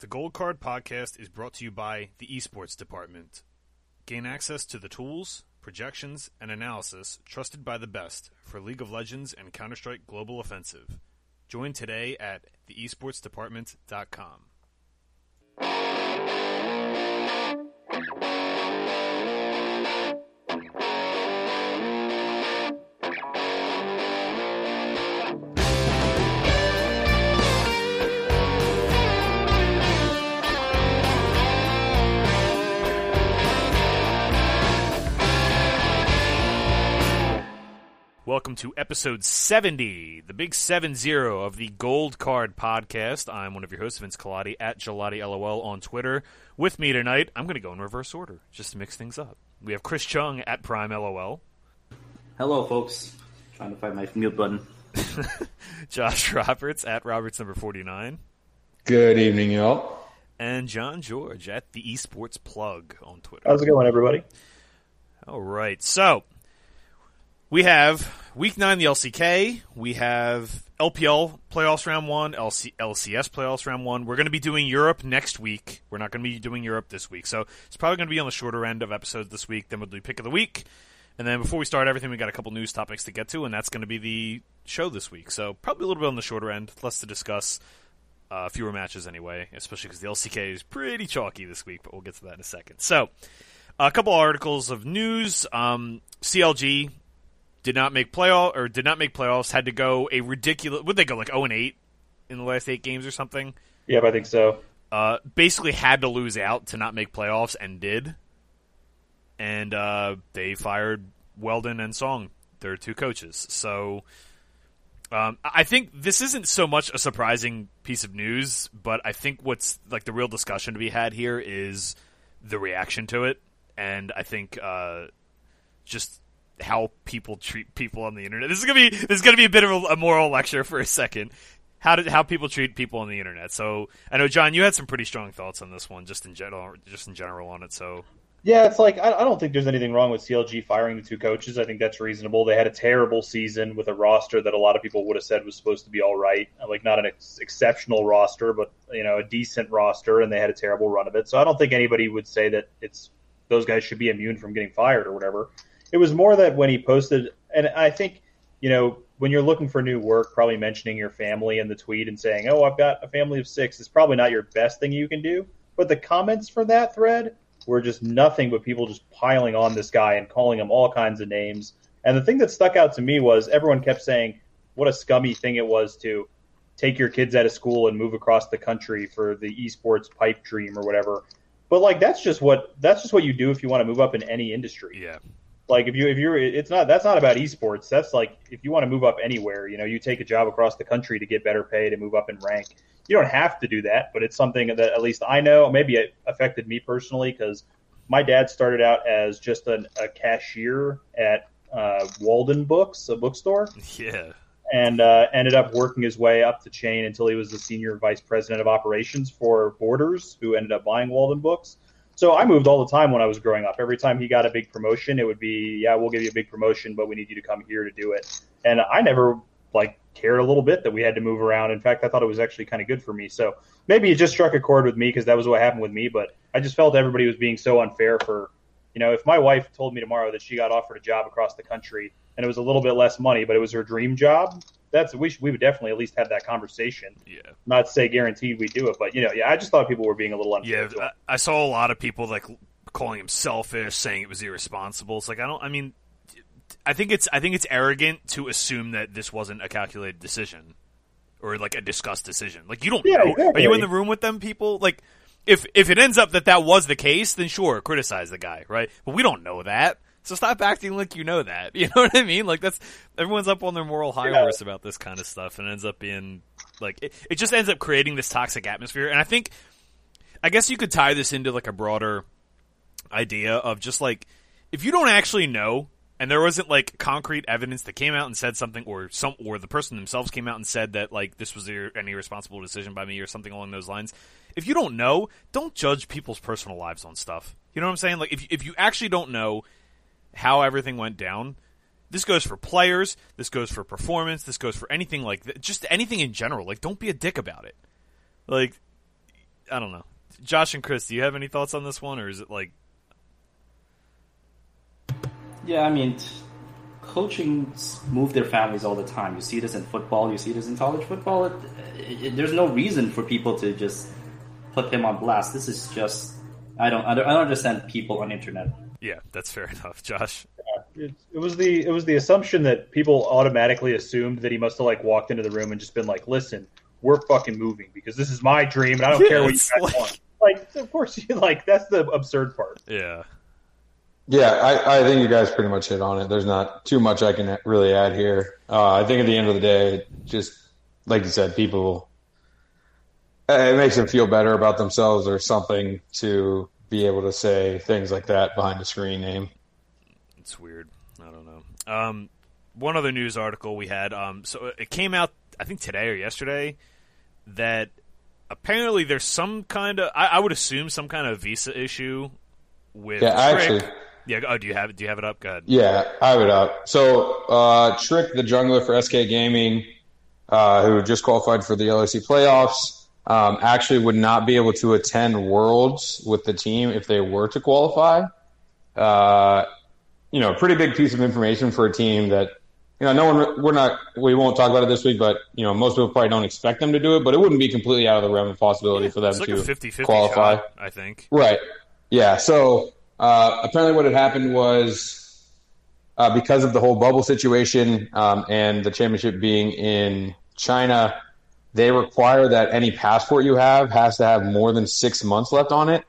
The Gold Card podcast is brought to you by the Esports Department. Gain access to the tools, projections, and analysis trusted by the best for League of Legends and Counter Strike Global Offensive. Join today at theesportsdepartment.com. Welcome to episode 70, the big 7 0 of the Gold Card podcast. I'm one of your hosts, Vince Colati, at Gelati LOL on Twitter. With me tonight, I'm going to go in reverse order just to mix things up. We have Chris Chung at Prime LOL. Hello, folks. Trying to find my mute button. Josh Roberts at Roberts number 49. Good evening, y'all. And John George at the Esports Plug on Twitter. How's it going, everybody? All right. So, we have week nine, the LCK. We have LPL playoffs round one, LC, LCS playoffs round one. We're going to be doing Europe next week. We're not going to be doing Europe this week. So it's probably going to be on the shorter end of episodes this week. Then we'll do pick of the week. And then before we start everything, we got a couple news topics to get to, and that's going to be the show this week. So probably a little bit on the shorter end, less to discuss. Uh, fewer matches anyway, especially because the LCK is pretty chalky this week, but we'll get to that in a second. So, a couple articles of news. Um, CLG did not make playoff or did not make playoffs. Had to go a ridiculous. Would they go like zero and eight in the last eight games or something? Yep, I think so. Uh, basically had to lose out to not make playoffs and did. And uh, they fired Weldon and Ssong, their two coaches. So um, I think this isn't so much a surprising piece of news, but I think what's like the real discussion to be had here is the reaction to it, and I think uh, just how people treat people on the internet. This is gonna be this is gonna be a bit of a, a moral lecture for a second. How did how people treat people on the internet? So I know John, you had some pretty strong thoughts on this one, just in general, just in general on it. So Yeah, it's like I, I don't think there's anything wrong with CLG firing the two coaches. I think that's reasonable. They had a terrible season with a roster that a lot of people would have said was supposed to be all right, like not an ex- exceptional roster, but you know a decent roster, and they had a terrible run of it. So I don't think anybody would say that it's those guys should be immune from getting fired or whatever. It was more that when he posted, and I think you know when you're looking for new work, probably mentioning your family in the tweet and saying, "Oh, I've got a family of six is probably not your best thing you can do. But the comments for that thread were just nothing but people just piling on this guy and calling him all kinds of names. And the thing that stuck out to me was everyone kept saying what a scummy thing it was to take your kids out of school and move across the country for the esports pipe dream or whatever. But like that's just what that's just what you do if you want to move up in any industry. yeah, Like if you if you're it's not that's not about esports. That's like if you want to move up anywhere, you know, you take a job across the country to get better pay to move up in rank. You don't have to do that, but it's something that at least I know. Maybe it affected me personally because my dad started out as just an, a cashier at uh, Waldenbooks, a bookstore, yeah, and uh, ended up working his way up the chain until he was the senior vice president of operations for Borders, who ended up buying Waldenbooks. So I moved all the time when I was growing up. Every time he got a big promotion, it would be, yeah, we'll give you a big promotion, but we need you to come here to do it. And I never like cared a little bit that we had to move around. In fact, I thought it was actually kind of good for me. So maybe it just struck a chord with me because that was what happened with me. But I just felt everybody was being so unfair for, you know, if my wife told me tomorrow that she got offered a job across the country and it was a little bit less money, but it was her dream job, that's we should, we would definitely at least have that conversation. yeah. Not say guaranteed we do it, but you know, yeah, I just thought people were being a little unfair. Yeah. I, I saw a lot of people like calling him selfish, saying it was irresponsible. It's like I don't. I mean, I think it's I think it's arrogant to assume that this wasn't a calculated decision or like a discussed decision. Like you don't Yeah, know. Are you in the room with them people? Like if if it ends up that that was the case, then sure, criticize the guy, right? But we don't know that. So stop acting like you know that. You know what I mean? Like that's everyone's up on their moral high Yeah. horse about this kind of stuff, and ends up being like it, it just ends up creating this toxic atmosphere. And I think, I guess you could tie this into like a broader idea of just like if you don't actually know and there wasn't like concrete evidence that came out and said something or some or the person themselves came out and said that like this was an irresponsible decision by me or something along those lines if you don't know don't judge people's personal lives on stuff you know what i'm saying like if, if you actually don't know how everything went down this goes for players this goes for performance this goes for anything like just anything in general like don't be a dick about it like I don't know. Josh and Chris, do you have any thoughts on this one, or is it like? Yeah, I mean, coaching move their families all the time. You see this in football. You see this in college football. It, it, there's no reason for people to just put them on blast. This is just I don't I don't, I don't understand people on internet. Yeah, that's fair enough, Josh. It, it was the it was the assumption that people automatically assumed that he must have like walked into the room and just been like, "Listen, we're fucking moving because this is my dream and I don't Yeah, care what you it's guys like- want." Like, of course, you like that's the absurd part. Yeah, Yeah, I, I think you guys pretty much hit on it. There's not too much I can really add here. Uh, I think at the end of the day, just like you said, people, uh, it makes them feel better about themselves or something to be able to say things like that behind a screen name. it's weird. I don't know. Um, one other news article we had. Um, so it came out, I think today or yesterday, that apparently there's some kind of, I, I would assume some kind of visa issue with. Yeah, Trick. actually- Yeah. Oh, do you have it? Do you have it up? Go ahead. Yeah, I have it up. So, uh, Trick, the jungler for SK Gaming, uh, who just qualified for the LEC playoffs, um, actually would not be able to attend Worlds with the team if they were to qualify. Uh, you know, a pretty big piece of information for a team that, you know, no one, we're not, we won't talk about it this week, but, you know, most people probably don't expect them to do it, but it wouldn't be completely out of the realm of possibility for them like to a 50-50 qualify. shot, I think. Right. Yeah. So uh, apparently, what had happened was uh, because of the whole bubble situation um, and the championship being in China, they require that any passport you have has to have more than six months left on it.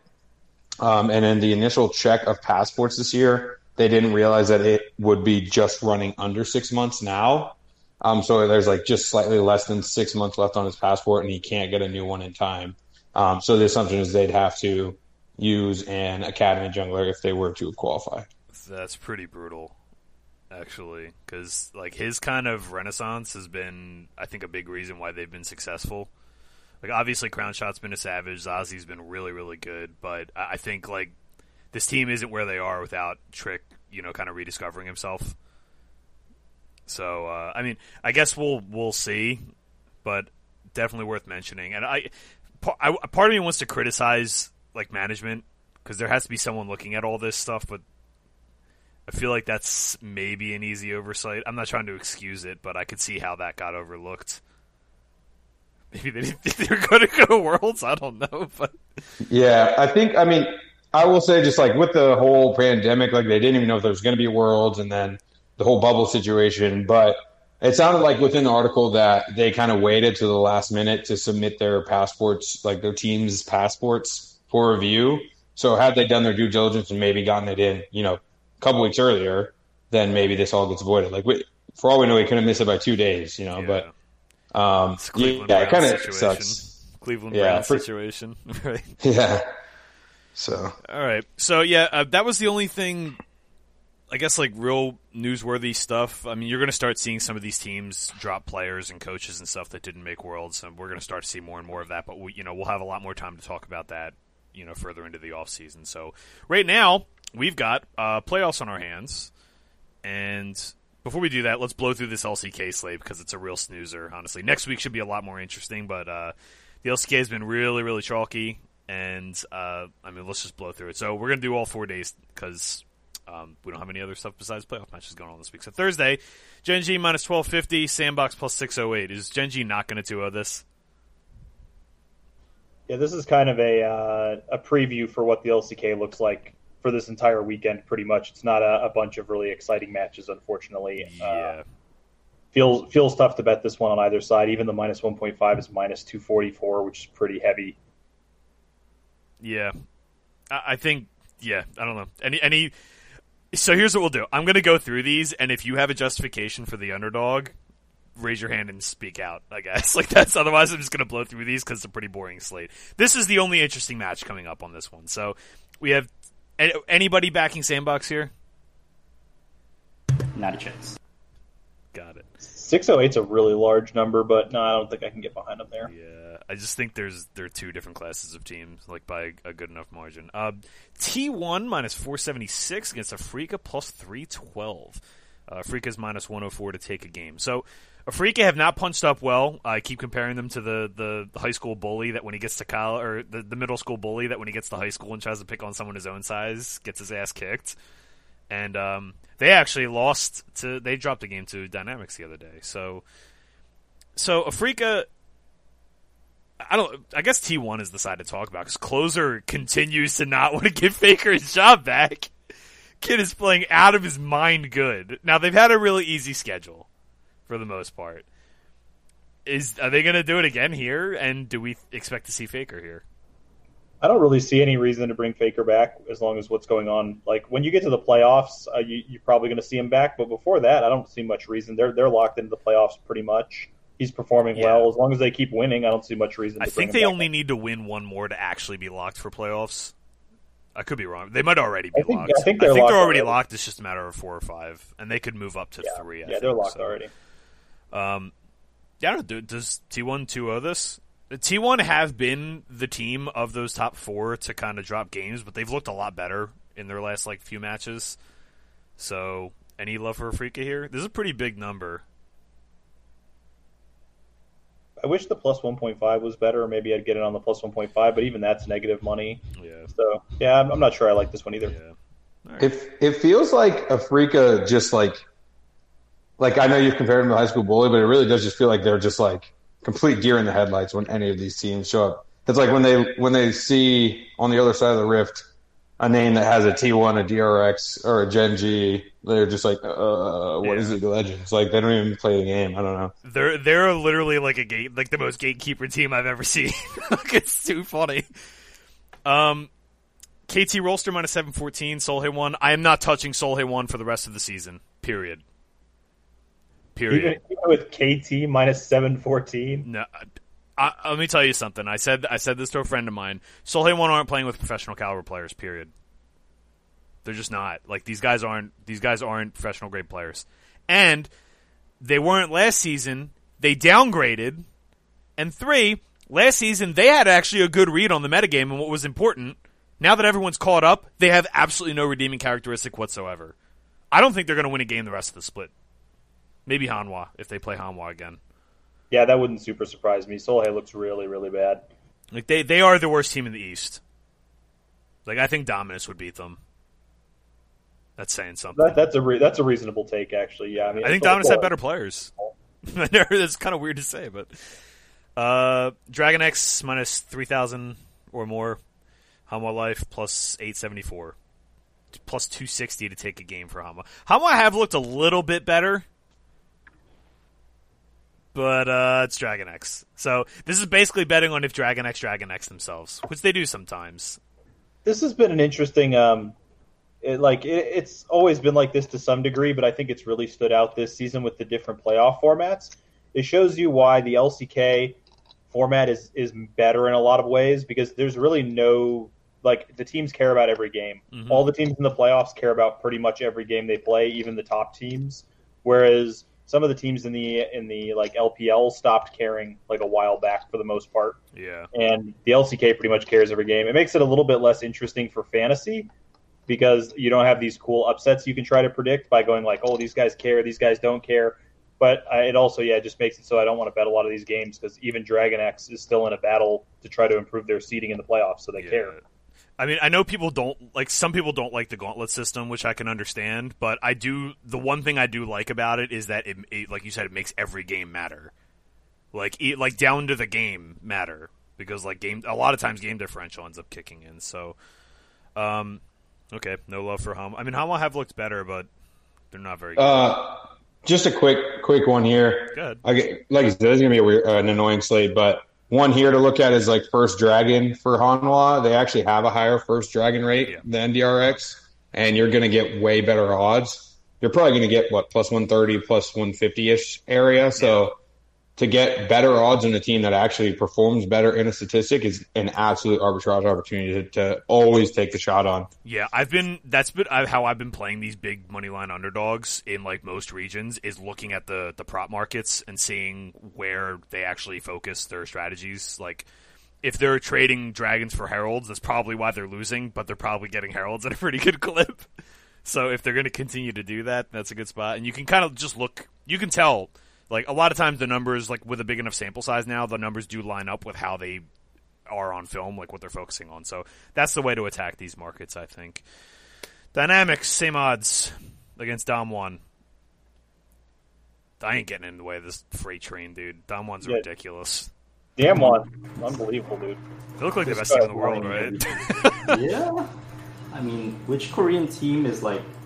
Um, and in the initial check of passports this year, they didn't realize that it would be just running under six months now. Um, so there's like just slightly less than six months left on his passport, and he can't get a new one in time. Um, so the assumption is they'd have to use an academy jungler if they were to qualify. That's pretty brutal, actually, because like his kind of renaissance has been, I think, a big reason why they've been successful. Like obviously, Crownshot's been a savage. Zazi's been really, really good, but I I think like this team isn't where they are without Trick, you know, kind of rediscovering himself. So uh, I mean, I guess we'll we'll see, but definitely worth mentioning. And I, I part of me wants to criticize like management because there has to be someone looking at all this stuff, but I feel like that's maybe an easy oversight. I'm not trying to excuse it, but I could see how that got overlooked. Maybe they didn't think they were going to go Worlds. I don't know, but Yeah, I think. I mean, I will say just like with the whole pandemic, like they didn't even know if there was going to be worlds, and then the whole bubble situation. But it sounded like within the article that they kind of waited to the last minute to submit their passports, like their team's passports for review. So had they done their due diligence and maybe gotten it in, you know, couple weeks earlier, then maybe this all gets voided. Like we, for all we know, he could have missed it by two days, you know. yeah. But um, it's Cleveland yeah, it kind of sucks. Cleveland Yeah, Browns for- situation, right? Yeah. So All right. So yeah, uh, that was the only thing. I guess like real newsworthy stuff. I mean, you're going to start seeing some of these teams drop players and coaches and stuff that didn't make worlds, and we're going to start to see more and more of that. But we, you know, we'll have a lot more time to talk about that, you know, further into the off season. So right now we've got uh, playoffs on our hands, and before we do that, let's blow through this LCK slate because it's a real snoozer. Honestly, next week should be a lot more interesting, but uh, the LCK has been really, really chalky, and uh, I mean, let's just blow through it. So we're gonna do all four days because um, we don't have any other stuff besides playoff matches going on this week. So Thursday, Gen G minus twelve fifty, Sandbox plus six oh eight. Is Gen G not going to 2-0 this? Yeah, this is kind of a uh, a preview for what the LCK looks like for this entire weekend. Pretty much, it's not a, a bunch of really exciting matches, unfortunately. Uh, Yeah, feels feels tough to bet this one on either side. Even the minus one point five is minus two forty four, which is pretty heavy. yeah. I, I think yeah. I don't know any any. So here's what we'll do. I'm going to go through these, and if you have a justification for the underdog, raise your hand and speak out. I guess like that's. Otherwise, I'm just going to blow through these because it's a pretty boring slate. This is the only interesting match coming up on this one. So we have anybody backing Sandbox here. Not a chance. Got it. Six oh eight's a really large number, but no, I don't think I can get behind them there. Yeah, I just think there's there are two different classes of teams, like by a good enough margin. Uh, T one minus four seventy six against Afreeca plus three twelve. Uh, Afreeca's minus one hundred four to take a game. So Afreeca have not punched up well. I keep comparing them to the, the, high school bully that when he gets to college, or the, the middle school bully that when he gets to high school and tries to pick on someone his own size, gets his ass kicked. And um, they actually lost to, they dropped a game to Dynamics the other day. So, so Afreeca, I don't, I guess T1 is the side to talk about because Clozer continues to not want to give Faker his job back. Kid is playing out of his mind good. Now, they've had a really easy schedule for the most part. Is are they going to do it again here? And do we expect to see Faker here? I don't really see any reason to bring Faker back as long as what's going on. Like when you get to the playoffs, uh, you, you're probably going to see him back. But before that, I don't see much reason. They're they're locked into the playoffs pretty much. He's performing Yeah. well as long as they keep winning. I don't see much reason. To I think they back. only need to win one more to actually be locked for playoffs. I could be wrong. They might already be I think- locked. I think they're locked already already. locked. It's just a matter of four or five, and they could move up to Yeah, three. I yeah, they're locked so. already. Um, yeah, I don't know. Does T1 2 this? T1 have been the team of those top four to kind of drop games, but they've looked a lot better in their last like few matches. So, any love for Afreeca here? This is a pretty big number. I wish the plus 1.5 was better, or maybe I'd get it on the plus 1.5. But even that's negative money. Yeah, So yeah, I'm, I'm not sure I like this one either. yeah. If it feels like Afreeca just like like I know you've compared them to high school bully, but it really does just feel like they're just like complete deer in the headlights when any of these teams show up. It's like when they when they see on the other side of the rift a name that has a T1, a DRX, or a Gen G, they're just like, uh, what is Yeah. League of Legends? Like they don't even play the game. I don't know. They're they're literally like a gate like the most gatekeeper team I've ever seen. like, it's too funny. Um, KT Rolster minus seven fourteen. SeolHaeOne. I am not touching SeolHaeOne for the rest of the season. Period. Period. Even, even with KT minus 714. No, I, I, let me tell you something. I said I said this to a friend of mine. SeolHaeOne aren't playing with professional caliber players. Period. They're just not. Like these guys aren't. These guys aren't professional grade players, and they weren't last season. They downgraded, and three last season they had actually a good read on the metagame and what was important. Now that everyone's caught up, they have absolutely no redeeming characteristic whatsoever. I don't think they're going to win a game the rest of the split. Maybe Hanwha if they play Hanwha again. Yeah, that wouldn't super surprise me. Solheim looks really, really bad. Like they they are the worst team in the East. Like I think Dominus would beat them. That's saying something. That, that's a re- that's a reasonable take, actually. Yeah, I mean, I think Dominus had better players. That's kind of weird to say, but uh, Dragon X minus three thousand or more. Hanwha Life plus eight seventy four. Plus two sixty to take a game for Hanwha. Hanwha have looked a little bit better. But uh, it's Dragon X. So this is basically betting on if Dragon X Dragon X themselves, which they do sometimes. This has been an interesting. Um, it, like it, it's always been like this to some degree, but I think it's really stood out this season with the different playoff formats. It shows you why the LCK format is is better in a lot of ways because there's really no like the teams care about every game. Mhm. All the teams in the playoffs care about pretty much every game they play, even the top teams. Whereas some of the teams in the in the like LPL stopped caring like a while back for the most part Yeah. and the LCK pretty much cares every game. It makes it a little bit less interesting for fantasy because you don't have these cool upsets you can try to predict by going like, oh, these guys care, these guys don't care. But uh, it also, yeah, it just makes it so I don't want to bet a lot of these games because even Dragon X is still in a battle to try to improve their seeding in the playoffs, so they Yeah. care. I mean, I know people don't like some people don't like the gauntlet system, which I can understand, but I do the one thing I do like about it is that it, it like you said it makes every game matter. Like e like down to the game matter because like game a lot of times game differential ends up kicking in. So um okay, no love for Hum. I mean, Hum have looked better, but they're not very good. Uh, just a quick quick one here. Good. I get, like I said, this is gonna be a weird, uh, an annoying slate, but one here to look at is like first dragon for Hanwha. They actually have a higher first dragon rate Yeah. than DRX, and you're gonna get way better odds. You're probably gonna get what plus one thirty, plus one fifty ish area. So to get better odds on a team that actually performs better in a statistic is an absolute arbitrage opportunity to, to always take the shot on. Yeah, I've been. That's been how I've been playing these big money line underdogs in like most regions. Is looking at the the prop markets and seeing where they actually focus their strategies. Like, if they're trading dragons for heralds, that's probably why they're losing. But they're probably getting heralds at a pretty good clip. So if they're going to continue to do that, that's a good spot. And you can kind of just look. You can tell Like a lot of times, the numbers, like with a big enough sample size now, the numbers do line up with how they are on film, like what they're focusing on. So that's the way to attack these markets, I think. Dynamics, same odds against DAMWON. I ain't getting in the way of this freight train, dude. DAMWON's Yeah. ridiculous. DAMWON, unbelievable, dude. They look like the best team in the world, right? yeah. I mean, which Korean team is like the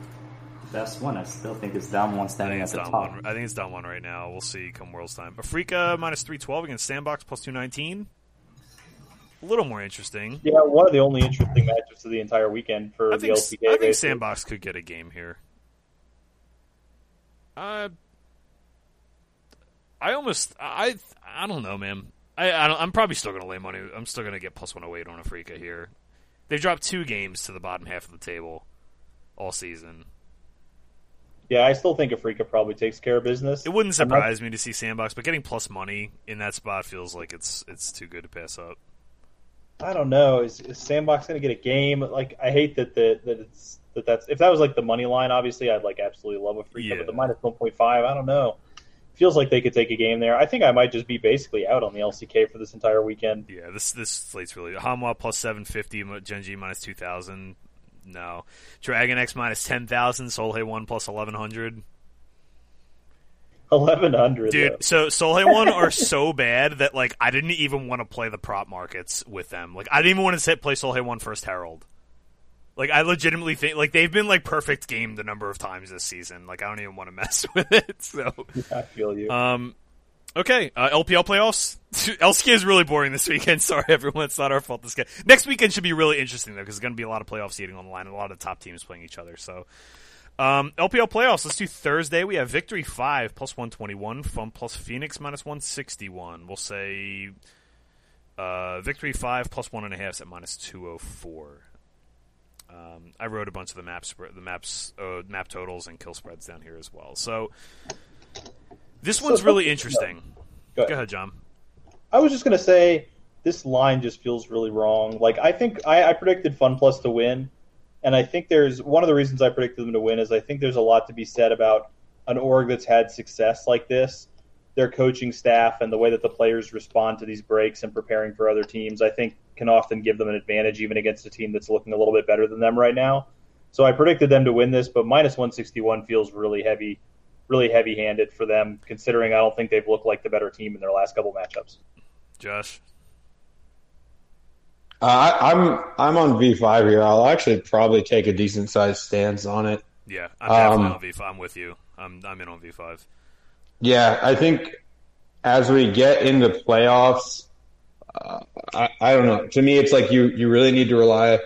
best one? I still think it's DAMWON I standing think at it's the down top. one. I think it's DAMWON right now. We'll see come World's time. Afreeca minus three twelve against Sandbox plus two nineteen. A little more interesting. Yeah, one of the only interesting matchups of the entire weekend for I the think, LCK. I think basically. Sandbox could get a game here. Uh, I almost I I don't know, man. I, I don't, I'm probably still gonna lay money. I'm still gonna get plus one hundred eight on Afreeca here. They've dropped two games to the bottom half of the table all season. Yeah, I still think Afreeca probably takes care of business. It wouldn't I'm not- surprise me to see Sandbox, but getting plus money in that spot feels like it's it's too good to pass up. I don't know. Is, is Sandbox going to get a game? Like, I hate that the, that it's that that's if that was like the money line, obviously I'd like absolutely love Afreeca, Yeah. but the minus one point five, I don't know. Feels like they could take a game there. I think I might just be basically out on the LCK for this entire weekend. Yeah, this this slate's really Hanwha plus seven fifty, Gen G minus two thousand. No, Dragon X minus ten thousand, SeolHaeOne plus eleven hundred. Eleven hundred, Dude, so SeolHaeOne are so bad that like I didn't even want to play the prop markets with them. Like I didn't even want to sit, play SeolHaeOne first Herald. Like I legitimately think like they've been like perfect game the number of times this season. Like I don't even want to mess with it. So I feel you. um, okay, uh, LPL playoffs. LCK is really boring this weekend. Sorry, everyone. It's not our fault. This guy. Next weekend should be really interesting though, because there's going to be a lot of playoff seeding on the line and a lot of top teams playing each other. So, um, LPL playoffs. Let's do Thursday. We have Victory five plus one twenty one, FunPlus Phoenix minus one sixty one. We'll say uh, Victory five plus one and a half at minus two oh four. Um, I wrote a bunch of the maps, the maps, uh, map totals and kill spreads down here as well. So this So one's really let's- interesting. Go ahead. Go ahead, John. I was just gonna say this line just feels really wrong. Like I think I, I predicted FunPlus to win, and I think there's one of the reasons I predicted them to win is I think there's a lot to be said about an org that's had success like this, their coaching staff and the way that the players respond to these breaks and preparing for other teams. I think can often give them an advantage even against a team that's looking a little bit better than them right now. So I predicted them to win this, but minus 161 feels really heavy, really heavy-handed for them, considering I don't think they've looked like the better team in their last couple matchups. Josh. Uh, I, I'm I'm on V5 here. I'll actually probably take a decent sized stance on it. Yeah, I'm definitely Um, on V5. I'm with you. I'm I'm in on V5. Yeah, I think as we get into playoffs, uh, I, I don't know. To me, it's like you you really need to rely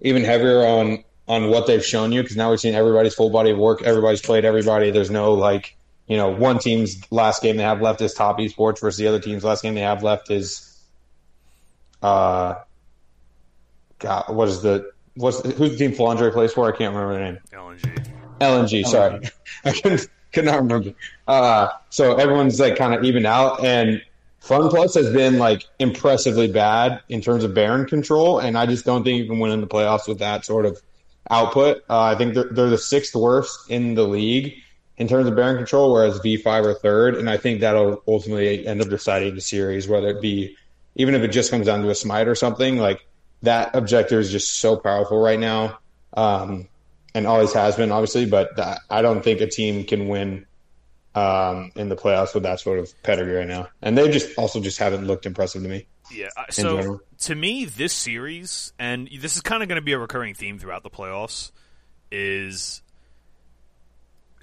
even heavier on on what they've shown you because now we've seen everybody's full body of work. Everybody's played everybody. There's no like you know one team's last game they have left is top esports versus the other team's last game they have left is uh God what is the what's who's the team Flandre plays for? I can't remember the name. LNG. LNG, sorry. I couldn't, could not remember. Uh, so everyone's like kind of evened out, and FunPlus has been like impressively bad in terms of Baron control, and I just don't think you can win in the playoffs with that sort of output. Uh, I think they're, they're the sixth worst in the league in terms of Baron control, whereas V5 are third, and I think that'll ultimately end up deciding the series, whether it be even if it just comes down to a smite or something. Like that objective is just so powerful right now. Um, and always has been, obviously. But that, I don't think a team can win um, in the playoffs with that sort of pedigree right now. And they just also just haven't looked impressive to me. Yeah. uh, So general. to me, this series, and this is kind of going to be a recurring theme throughout the playoffs, is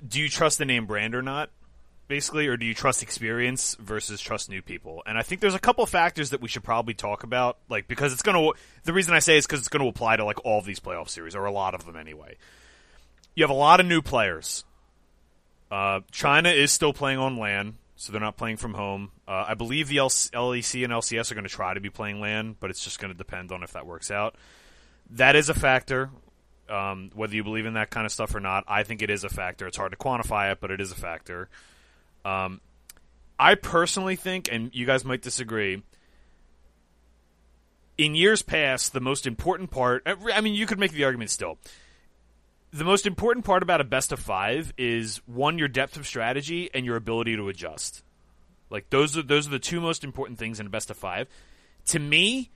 do you trust the name brand or not? Basically, or do you trust experience versus trust new people? And I think there's a couple factors that we should probably talk about, like because it's going to. The reason I say is because it's going to apply to like all of these playoff series, or a lot of them anyway. You have a lot of new players. Uh, China is still playing on LAN, so they're not playing from home. Uh, I believe the LEC and LCS are going to try to be playing LAN, but it's just going to depend on if that works out. That is a factor. Um, whether you believe in that kind of stuff or not, I think it is a factor. It's hard to quantify it, but it is a factor. Um, I personally think, and you guys might disagree, in years past, the most important part, I mean, you could make the argument still. The most important part about a best of five is one your depth of strategy and your ability to adjust. Like those are those are the two most important things in a best of five. To me,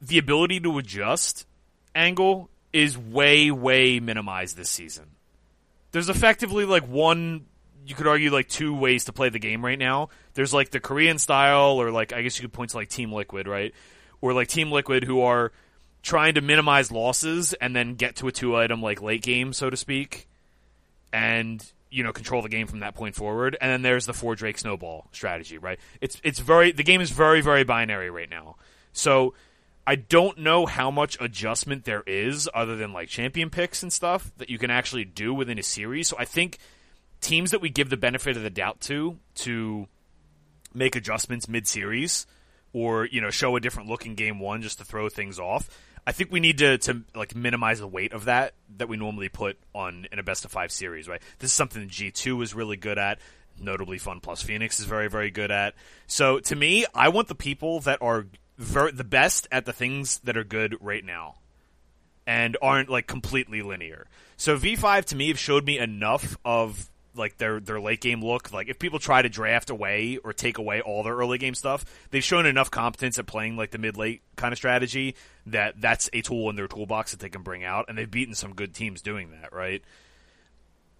the ability to adjust angle is way way minimized this season. There's effectively like one you could argue like two ways to play the game right now. There's like the Korean style or like I guess you could point to like Team Liquid, right? Or like Team Liquid who are trying to minimize losses and then get to a two item like late game, so to speak, and you know control the game from that point forward. And then there's the four Drake snowball strategy, right? It's it's very the game is very very binary right now. So I don't know how much adjustment there is other than like champion picks and stuff that you can actually do within a series. So I think teams that we give the benefit of the doubt to to make adjustments mid series or you know show a different look in game one just to throw things off I think we need to, to like minimize the weight of that that we normally put on in a best of five series, right? This is something G two is really good at. Notably, FunPlus Phoenix is very very good at. So to me, I want the people that are ver- the best at the things that are good right now, and aren't like completely linear. So V five to me have showed me enough of like their their late game look. Like if people try to draft away or take away all their early game stuff, they've shown enough competence at playing like the mid late kind of strategy that that's a tool in their toolbox that they can bring out, and they've beaten some good teams doing that. Right?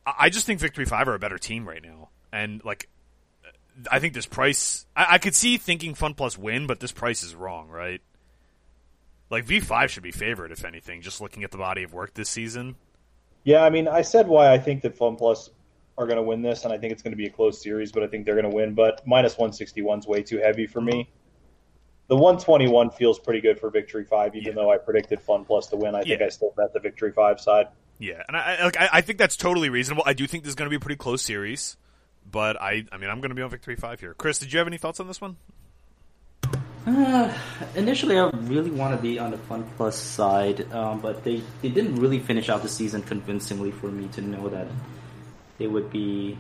I just think Victory Five are a better team right now, and like I think this price, I, I could see thinking FunPlus win, but this price is wrong, right? Like V five should be favored if anything. Just looking at the body of work this season. Yeah, I mean, I said why I think that FunPlus are going to win this, and I think it's going to be a close series, but I think they're going to win. But minus 161 is way too heavy for me. The 121 feels pretty good for Victory 5, even yeah. though I predicted FunPlus to win. I think yeah. I still bet the Victory 5 side. Yeah, and I, like, I think that's totally reasonable. I do think this is going to be a pretty close series, but I, I mean, I'm going to be on Victory 5 here. Chris, did you have any thoughts on this one? Uh, initially, I really want to be on the FunPlus side, um, but they, they didn't really finish out the season convincingly for me to know that they would be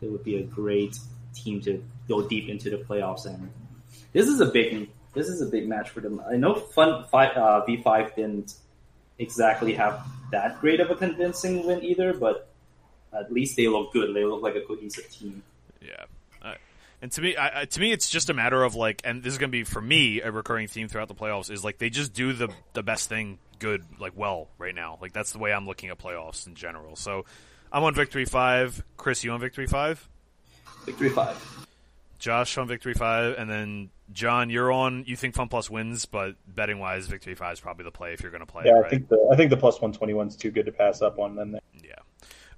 they would be a great team to go deep into the playoffs. And this is a big this is a big match for them. I know Fun five, uh, V five didn't exactly have that great of a convincing win either, but at least they look good. They look like a cohesive team. Yeah. and to me, I, to me, it's just a matter of like, and this is going to be for me a recurring theme throughout the playoffs is like they just do the the best thing good, like well right now. Like that's the way I'm looking at playoffs in general. So I'm on Victory 5. Chris, you on Victory 5? Victory 5. Josh on Victory 5. And then, John, you're on, you think FunPlus wins, but betting wise, Victory 5 is probably the play if you're going to play yeah, it, right? I think the, I think the plus 121 is too good to pass up on then. Yeah.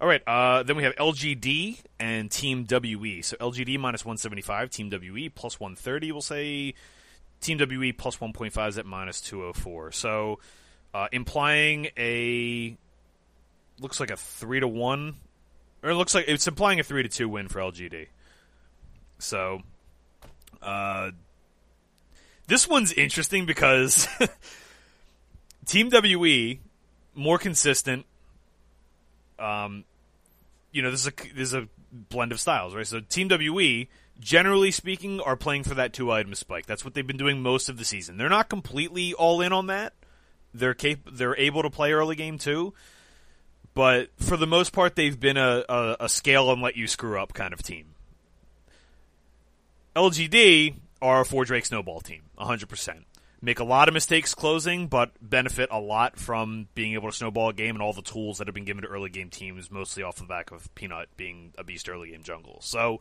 All right. Uh, then we have LGD and Team WE. So LGD minus 175, Team WE plus 130, we'll say. Team WE plus 1.5 is at minus 204. So uh, implying a looks like a three to one, or it looks like it's implying a three to two win for LGD. So, uh, this one's interesting because Team WE more consistent. Um, you know, this is a a blend of styles, right? So Team WE, generally speaking, are playing for that two item spike. That's what they've been doing most of the season. They're not completely all in on that. They're cap- they're able to play early game too, but for the most part, they've been a, a, a scale and let you screw up kind of team. LGD are a four Drake snowball team, 100%. Make a lot of mistakes closing, but benefit a lot from being able to snowball a game and all the tools that have been given to early game teams, mostly off the back of Peanut being a beast early game jungle. So,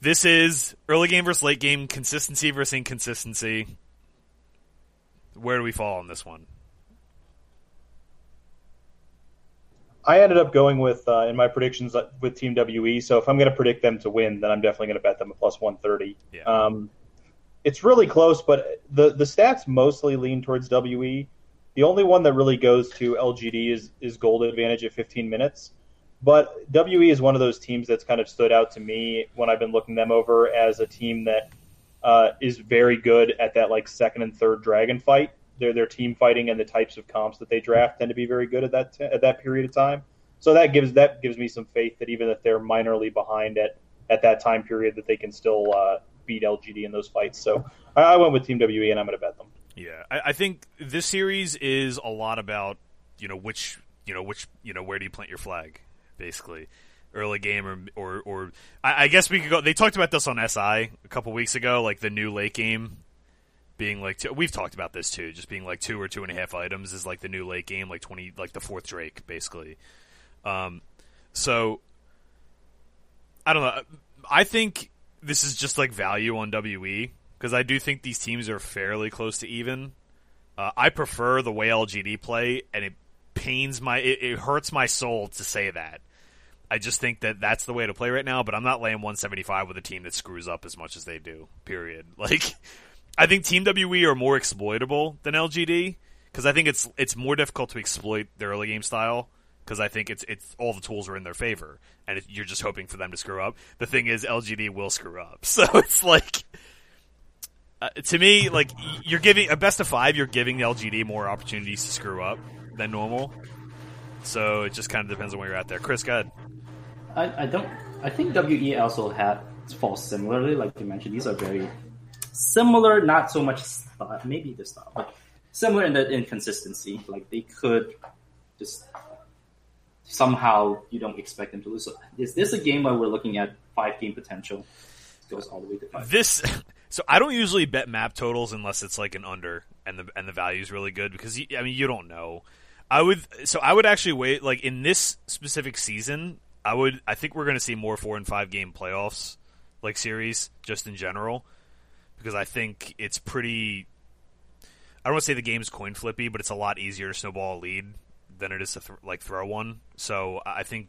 this is early game versus late game, consistency versus inconsistency. Where do we fall on this one? I ended up going with uh, in my predictions uh, with Team WE. So if I'm going to predict them to win, then I'm definitely going to bet them a plus 130. Yeah. Um, it's really close, but the the stats mostly lean towards WE. The only one that really goes to LGD is is gold advantage at 15 minutes. But WE is one of those teams that's kind of stood out to me when I've been looking them over as a team that uh, is very good at that like second and third dragon fight their their team fighting and the types of comps that they draft tend to be very good at that t- at that period of time. So that gives that gives me some faith that even if they're minorly behind at at that time period, that they can still uh, beat LGD in those fights. So I, I went with Team WE, and I'm going to bet them. Yeah, I, I think this series is a lot about you know which you know which you know where do you plant your flag, basically. Early game or or, or I, I guess we could go. They talked about this on SI a couple weeks ago, like the new late game being like two, we've talked about this too, just being like two or two and a half items is like the new late game, like twenty, like the fourth Drake, basically. Um, so I don't know. I think this is just like value on WE because I do think these teams are fairly close to even. Uh, I prefer the way LGD play, and it pains my, it, it hurts my soul to say that. I just think that that's the way to play right now, but I'm not laying 175 with a team that screws up as much as they do. Period. Like, I think Team WE are more exploitable than LGD because I think it's it's more difficult to exploit their early game style because I think it's it's all the tools are in their favor, and it, you're just hoping for them to screw up. The thing is, LGD will screw up, so it's like. Uh, to me, like you're giving a best of five, you're giving the LGD more opportunities to screw up than normal. So it just kind of depends on where you're at there. Chris, go ahead. I, I don't. I think WE also had falls similarly, like you mentioned. These are very similar, not so much style, maybe the style, but similar in the inconsistency. Like they could just somehow you don't expect them to lose. So is this a game where we're looking at five game potential? It goes all the way to five. This. So I don't usually bet map totals unless it's like an under and the and the value is really good because I mean you don't know. I would so I would actually wait like in this specific season I would. I think we're going to see more four and five game playoffs, like series, just in general, because I think it's pretty. I don't want to say the game's coin flippy, but it's a lot easier to snowball a lead than it is to th- like throw one. So I think,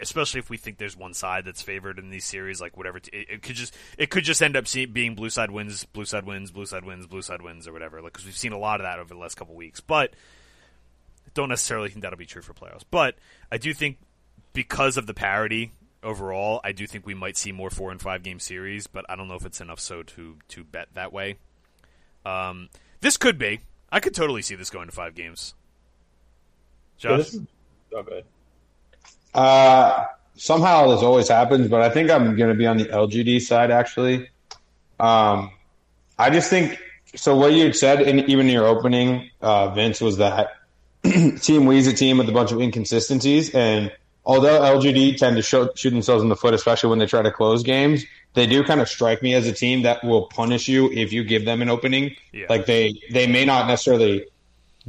especially if we think there's one side that's favored in these series, like whatever, t- it, it could just it could just end up see- being blue side wins, blue side wins, blue side wins, blue side wins, or whatever. Like because we've seen a lot of that over the last couple weeks, but don't necessarily think that'll be true for playoffs. But I do think because of the parity overall, I do think we might see more four and five game series, but I don't know if it's enough so to to bet that way. Um, this could be. I could totally see this going to five games. Josh, is, oh, good. Uh, somehow this always happens, but I think I'm going to be on the LGD side actually. Um, I just think so. What you had said, in, even in your opening, uh, Vince, was that Team WE's a team with a bunch of inconsistencies, and although LGD tend to show, shoot themselves in the foot, especially when they try to close games, they do kind of strike me as a team that will punish you if you give them an opening. Yeah. Like they they may not necessarily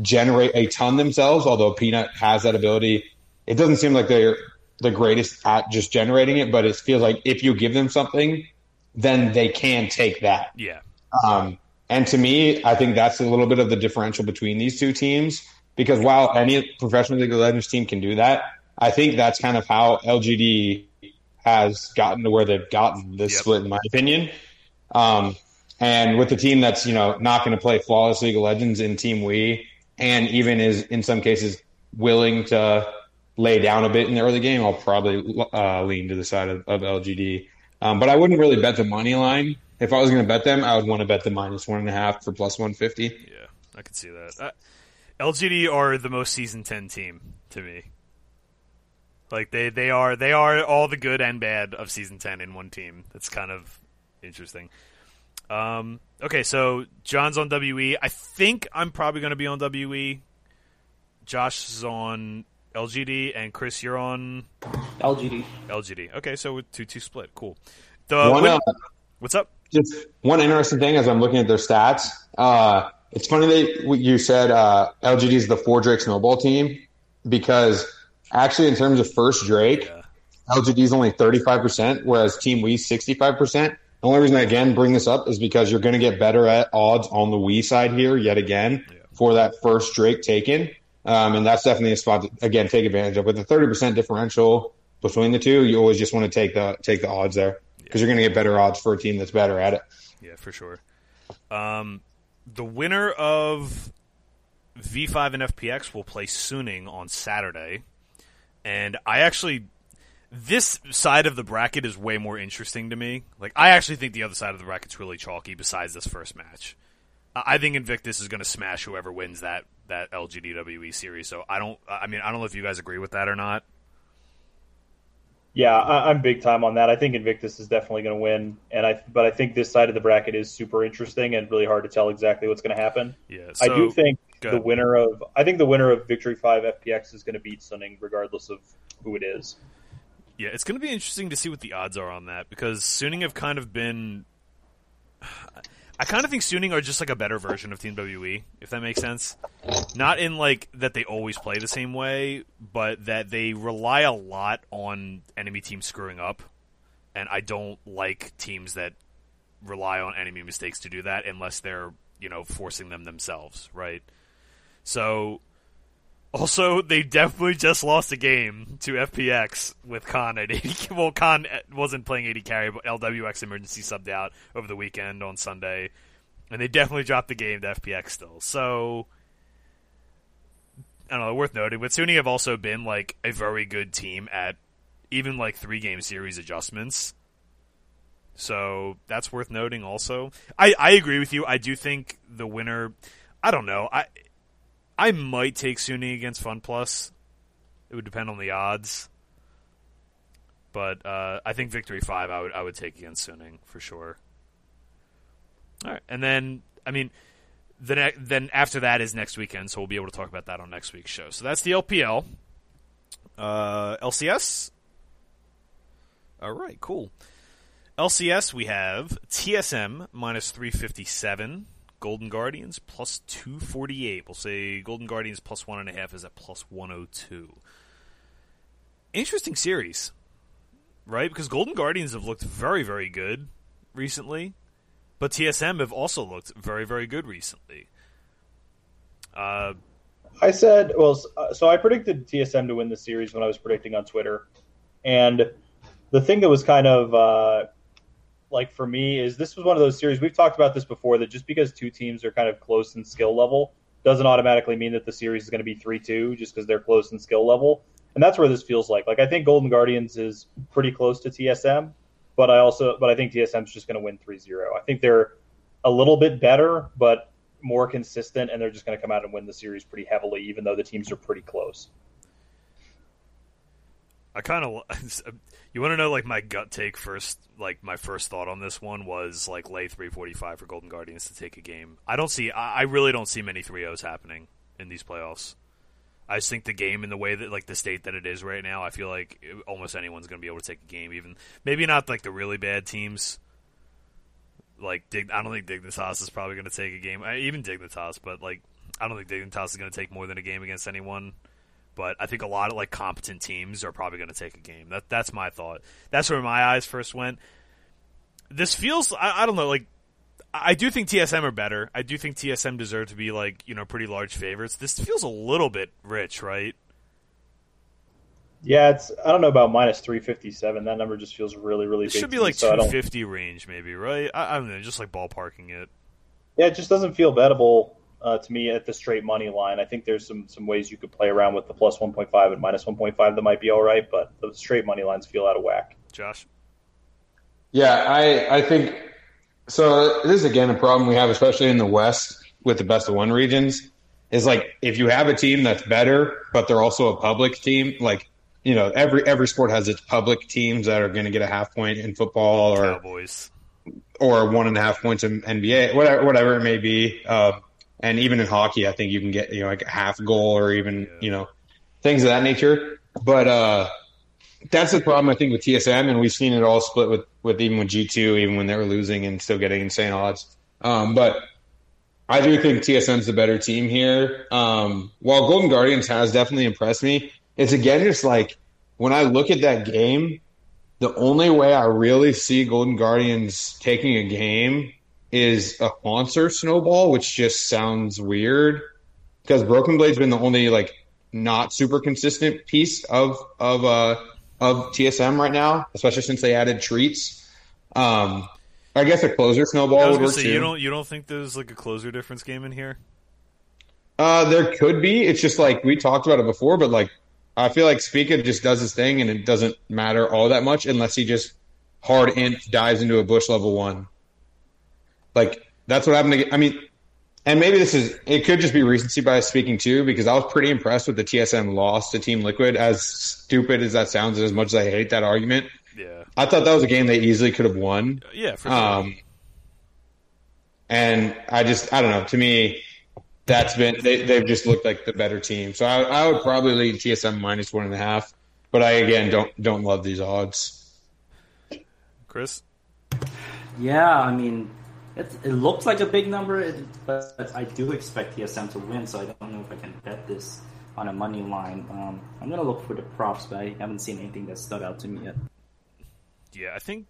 generate a ton themselves, although Peanut has that ability. It doesn't seem like they're the greatest at just generating it, but it feels like if you give them something, then they can take that. yeah, Um, and to me, I think that's a little bit of the differential between these two teams because while any professional League of Legends team can do that, I think that's kind of how LGD has gotten to where they've gotten this Yep. split, in my opinion. Um, and with the team that's you know not going to play flawless League of Legends in Team WE, and even is in some cases willing to lay down a bit in the early game, I'll probably uh, lean to the side of, of LGD. Um, but I wouldn't really bet the money line. If I was going to bet them, I would want to bet the minus one and a half for plus one fifty. yeah, I could see that. Uh, LGD are the most season ten team to me. Like they they are they are all the good and bad of season ten in one team. That's kind of interesting. Um, okay, so John's on WE. I think I'm probably going to be on WE. Josh is on LGD, and Chris, you're on LGD. LGD. Okay, so we're two two split. Cool. The One, win- uh, what's up? just one interesting thing as I'm looking at their stats. Uh, it's funny that you said uh, LGD is the four Drake snowball team because actually, in terms of first Drake, Yeah. LGD is only 35%, whereas Team WE 65%. The only reason I again bring this up is because you're going to get better at odds on the WE side here yet again Yeah. for that first Drake taken. Um, and that's definitely a spot to, again, take advantage of. With the 30% differential between the two, you always just want to take the, take the odds there because you're going to get better odds for a team that's better at it. Yeah, for sure. Um, the winner of V5 and FPX will play Suning on Saturday, and I actually this side of the bracket is way more interesting to me. Like, I actually think the other side of the bracket's really chalky. Besides this first match, I think Invictus is going to smash whoever wins that that LGDWE series. So I don't. I mean, I don't know if you guys agree with that or not. Yeah, I, I'm big time on that. I think Invictus is definitely going to win, and I but I think this side of the bracket is super interesting and really hard to tell exactly what's going to happen. Yeah. I do think Go the winner of I think the winner of Victory Five FPX is going to beat Suning regardless of who it is. Yeah, it's going to be interesting to see what the odds are on that because Suning have kind of been. I kind of think Suning are just like a better version of Team WE, if that makes sense. Not in like that they always play the same way, but that they rely a lot on enemy teams screwing up, and I don't like teams that rely on enemy mistakes to do that unless they're you know forcing them themselves, right? So also, they definitely just lost a game to FPX with Khan at AD. Well, Khan wasn't playing AD carry, but LWX emergency subbed out over the weekend on Sunday. And they definitely dropped the game to FPX still. So, I don't know, worth noting. But Suning have also been, like, a very good team at even, like, three game series adjustments. So, that's worth noting also. I, I agree with you. I do think the winner. I don't know. I I might take Suning against FunPlus. It would depend on the odds. But uh, I think Victory Five I would I would take against Suning for sure. All right, and then I mean, the ne- then after that is next weekend, so we'll be able to talk about that on next week's show. So that's the LPL, uh, LCS. All right, cool. LCS we have TSM minus three fifty seven. Golden Guardians plus 248. We'll say Golden Guardians plus one and a half is at plus 102. Interesting series, right? Because Golden Guardians have looked very, very good recently, but TSM have also looked very, very good recently. Uh, I said, well, uh, so I predicted TSM to win the series when I was predicting on Twitter, and the thing that was kind of uh, like for me is this was one of those series we've talked about this before that just because two teams are kind of close in skill level doesn't automatically mean that the series is going to be three two just because they're close in skill level, and that's where this feels like. Like I think Golden Guardians is pretty close to TSM, but I also but I think TSM is just going to win 3-0. I think they're a little bit better, but more consistent, and they're just going to come out and win the series pretty heavily, even though the teams are pretty close. I kind of you want to know like my gut take first like my first thought on this one was like lay 345 for Golden Guardians to take a game. I don't see I I really don't see many 3-0s happening in these playoffs. I just think the game in the way that like the state that it is right now, I feel like uh, almost anyone's going to be able to take a game even maybe not like the really bad teams. Like Dig, I don't think Dignitas is probably going to take a game. I, even Dignitas, but like I don't think Dignitas is going to take more than a game against anyone but I think a lot of like competent teams are probably going to take a game. That that's my thought. That's where my eyes first went. This feels I, I don't know like I do think TSM are better. I do think TSM deserve to be like you know pretty large favorites. This feels a little bit rich, right? Yeah, it's I don't know about minus three fifty seven. That number just feels really really It should be like so two fifty range, maybe, right? I, I don't know, just like ballparking it. Yeah, it just doesn't feel bettable uh, to me at the straight money line. I think there's some some ways you could play around with the plus one point five and minus one point five that might be all right, but the straight money lines feel out of whack. Josh, Yeah, I I think so. This is again a problem we have, especially in the West with the best of one regions. Is like if you have a team that's better, but they're also a public team. Like you know, every every sport has its public teams that are going to get a half point in football or Cowboys. or one and a half points in NBA, whatever whatever it may be. Uh, and even in hockey, I think you can get you know like a half goal or even you know things of that nature. But uh, that's the problem I think with TSM, and we've seen it all split with with even with G two, even when they were losing and still getting insane odds. Um, but I do think TSM's the better team here. Um, while Golden Guardians has definitely impressed me, it's again just like when I look at that game, the only way I really see Golden Guardians taking a game is a Hauntzer snowball, which just sounds weird because Broken Blade's been the only like not super consistent piece of of uh of TSM right now, especially since they added Treatz. Um, I guess a Closer snowball would work say too. you don't you don't think there's like a Closer difference game in here? Uh, there could be. It's just like we talked about it before, but like I feel like Spica just does his thing, and it doesn't matter all that much unless he just hard int dives into a bush level one. Like that's what happened. To, I mean, and maybe this is it could just be recency bias speaking too, because I was pretty impressed with the TSM loss to Team Liquid. As stupid as that sounds, and as much as I hate that argument, Yeah, I thought that was a game they easily could have won. yeah, for sure. Um, and I just, I don't know. To me, that's been they, they've just looked like the better team. So I, I would probably lead TSM minus one and a half. But I again don't don't love these odds. Chris, Yeah, I mean, it, it looks like a big number, it- but I do expect TSM to win, so I don't know if I can bet this on a money line. Um, I'm gonna look for the props, but I haven't seen anything that stood out to me yet. yeah, I think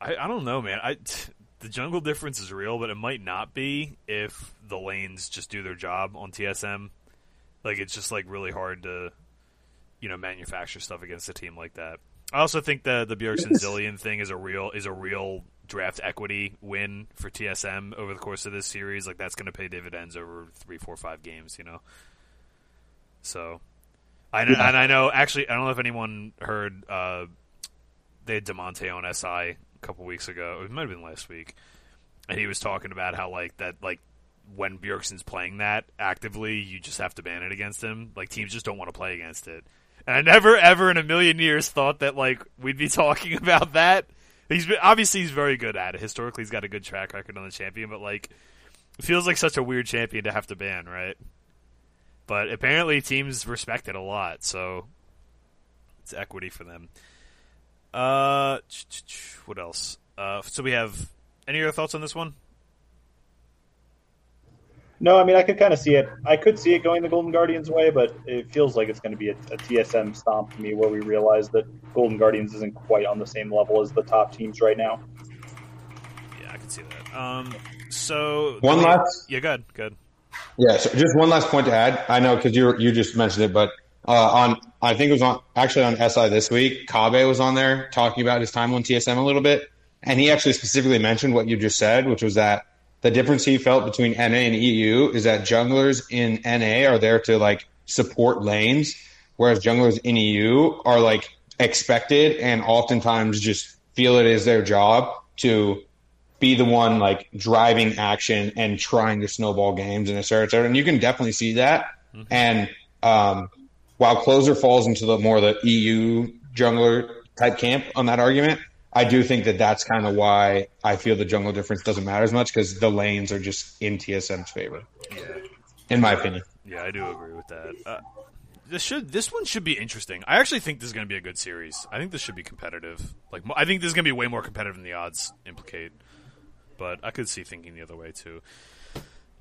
I, I don't know, man. I the jungle difference is real, but it might not be if the lanes just do their job on TSM. Like it's just like really hard to you know manufacture stuff against a team like that. I also think the the Bjergsen Zilean thing is a real is a real draft equity win for TSM over the course of this series. Like that's going to pay dividends over three, four, five games. You know. So, I know, Yeah. and I know. Actually, I don't know if anyone heard. Uh, they had Damonte on SI a couple weeks ago. It might have been last week, and he was talking about how like that like when Bjergsen's playing that actively, you just have to ban it against him. Like teams just don't want to play against it. And I never ever in a million years thought that like we'd be talking about that. He's been, obviously he's very good at it. Historically, he's got a good track record on the champion, but like it feels like such a weird champion to have to ban, right? But apparently teams respect it a lot, so it's equity for them. Uh, what else? Uh, so we have any other thoughts on this one? No, I mean I could kind of see it. I could see it going the Golden Guardians way, but it feels like it's going to be a, a TSM stomp to me, where we realize that Golden Guardians isn't quite on the same level as the top teams right now. Yeah, I can see that. Um, so One last Yeah, good, good. Yeah, so just one last point to add. I know because you you just mentioned it, but uh, on I think it was on actually on SI this week. Kobbe was on there talking about his time on TSM a little bit, and he actually specifically mentioned what you just said, which was that the difference he felt between NA and EU is that junglers in NA are there to like support lanes, whereas junglers in EU are like expected and oftentimes just feel it is their job to be the one like driving action and trying to snowball games and et cetera, et cetera. And you can definitely see that. And um, while Closer falls into the more the EU jungler type camp on that argument, I do think that that's kind of why I feel the jungle difference doesn't matter as much because the lanes are just in TSM's favor, Yeah. in my opinion. Yeah, I do agree with that. Uh, this should this one should be interesting. I actually think this is going to be a good series. I think this should be competitive. Like I think this is going to be way more competitive than the odds implicate. But I could see thinking the other way too.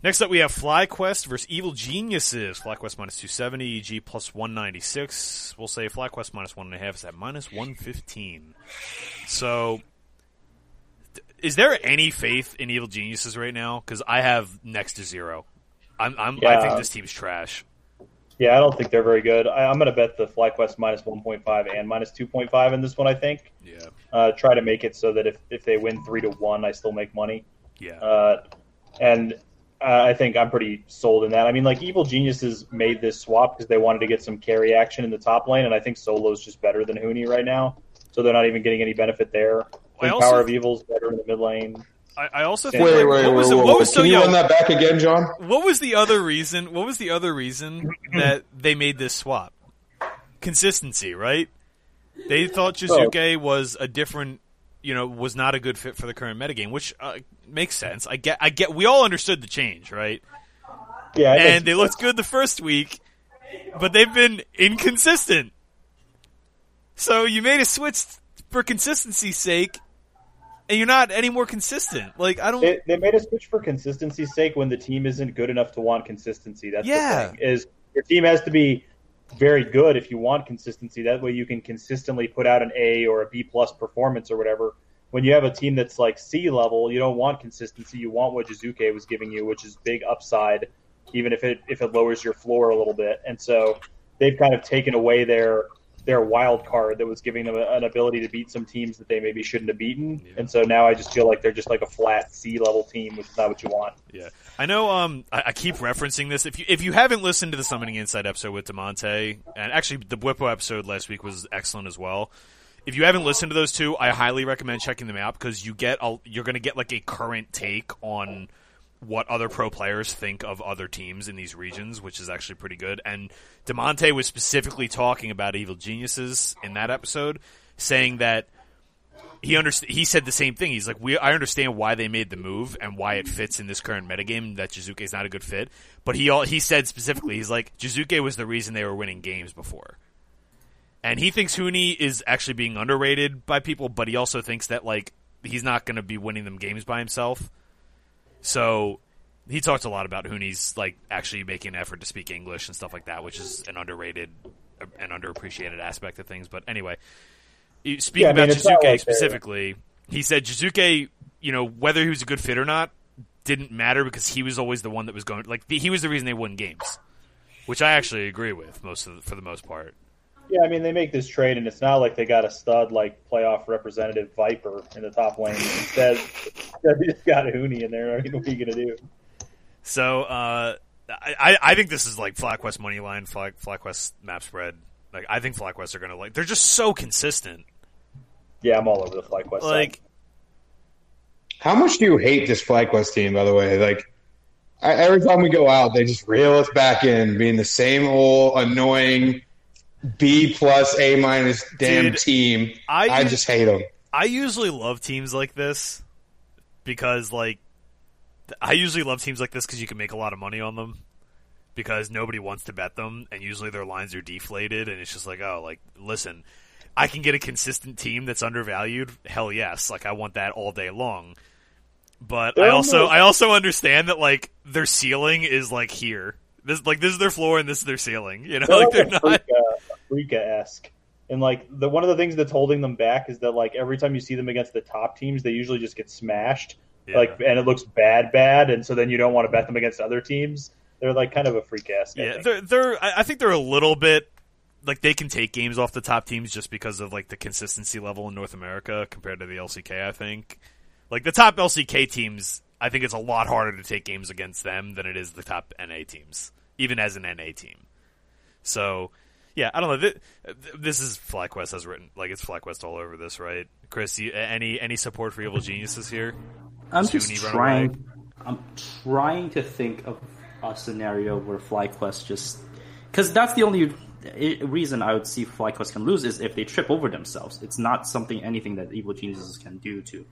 Next up, we have FlyQuest versus Evil Geniuses. FlyQuest minus 270, EG plus 196. We'll say FlyQuest minus 1.5 is at minus 115. So, is there any faith in Evil Geniuses right now? Because I have next to zero. I'm, I'm, I think this team's trash. Yeah, I don't think they're very good. I, I'm going to bet the FlyQuest minus 1.5 and minus 2.5 in this one. I think. Yeah, Uh, try to make it so that if, if they win three to one, I still make money. yeah, Uh, and uh, I think I'm pretty sold in that. I mean, like Evil Geniuses made this swap because they wanted to get some carry action in the top lane, and I think Solo's just better than Huni right now, so they're not even getting any benefit there. I think Power of Evil's better in the mid lane. I, I also think Wait, like, wait, what was wait, wait, what wait. was so Can you yo, run that back again, John? what was the other reason? What was the other reason that they made this swap? Consistency, right? They thought Jiizuke was a different, you know, was not a good fit for the current metagame, which uh, makes sense. I get, I get. We all understood the change, right? Yeah, And they looked good the first week, but they've been inconsistent. So you made a switch for consistency's sake, and you're not any more consistent. Like I don't. They, they made a switch for consistency's sake when the team isn't good enough to want consistency. That's Yeah. the thing. Is your team has to be very good if you want consistency. That way you can consistently put out an A or a B plus performance or whatever. When you have a team that's like C level, you don't want consistency. You want what Jiizuke was giving you, which is big upside, even if it if it lowers your floor a little bit. And so they've kind of taken away their their wild card that was giving them an ability to beat some teams that they maybe shouldn't have beaten. Yeah. And so now I just feel like they're just like a flat C level team, which is not what you want. Yeah, I know. Um, I, I keep referencing this. If you if you haven't listened to the Summoning Insight episode with Damonte, and actually the Whippo episode last week was excellent as well. If you haven't listened to those two, I highly recommend checking them out because you get a, you're going to get like a current take on what other pro players think of other teams in these regions, which is actually pretty good. And Damonte was specifically talking about Evil Geniuses in that episode, saying that he underst- he said the same thing. He's like, we I understand why they made the move and why it fits in this current metagame that Jiizuke is not a good fit. But he all he said specifically, he's like, Jiizuke was the reason they were winning games before. And he thinks Huni is actually being underrated by people, but he also thinks that like he's not going to be winning them games by himself. So he talked a lot about Huni's like actually making an effort to speak English and stuff like that, which is an underrated an underappreciated aspect of things. But anyway, speaking Yeah, I mean, about Jiizuke like specifically, he said Jiizuke, you know, whether he was a good fit or not, didn't matter because he was always the one that was going. Like he was the reason they won games, which I actually agree with most of the, for the most part. Yeah, I mean they make this trade, and it's not like they got a stud like playoff representative Viper in the top lane. Instead, they just got Huni in there. I mean, what are you gonna do? So uh, I I- I think this is like FlyQuest money line, Fly, FlyQuest map spread. Like I think FlyQuest are gonna like they're just so consistent. Yeah, I'm all over the FlyQuest. Like side. How much do you hate this FlyQuest team, by the way? Like, I, every time we go out, they just reel us back in, being the same old annoying B plus A minus damn Dude, team. I- I, just hate them. I usually love teams like this because like I usually love teams like this because you can make a lot of money on them because nobody wants to bet them and usually their lines are deflated and it's just like oh like listen I can get a consistent team that's undervalued? Hell yes. Like I want that all day long. But I They're also almost- I also understand that like their ceiling is like here. This like this is their floor and this is their ceiling you know? They're like they're like not a Freaka esque. And like the one of the things that's holding them back is that like every time you see them against the top teams, they usually just get smashed. Yeah. Like and it looks bad, bad, and so then you don't want to bet them against other teams. They're like kind of a freak esque. Yeah, they're they're. I think they're a little bit like they can take games off the top teams just because of like the consistency level in North America compared to the LCK. I think like the top LCK teams. I think it's a lot harder to take games against them than it is the top NA teams, even as an NA team. So. Yeah, I don't know. Th- This is FlyQuest has written like it's FlyQuest all over this, right? Chris, you, any any support for Evil Geniuses here? I'm Does just trying. I'm trying to think of a scenario where FlyQuest just because that's the only reason I would see FlyQuest can lose is if they trip over themselves. It's not something anything that Evil Geniuses can do to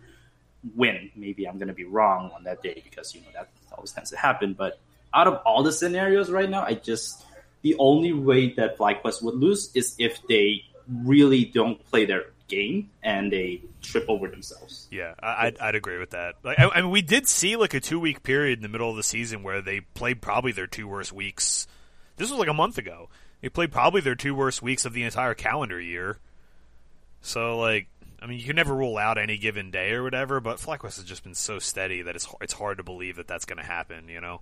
win. Maybe I'm going to be wrong on that day because you know that always tends to happen. But out of all the scenarios right now, I just the only way that FlyQuest would lose is if they really don't play their game and they trip over themselves. Yeah, I'd, I'd agree with that. Like, I, I mean, we did see like a two week period in the middle of the season where they played probably their two worst weeks. This was like a month ago. They played probably their two worst weeks of the entire calendar year. So, like, I mean, you can never rule out any given day or whatever, but FlyQuest has just been so steady that it's it's hard to believe that that's going to happen. You know?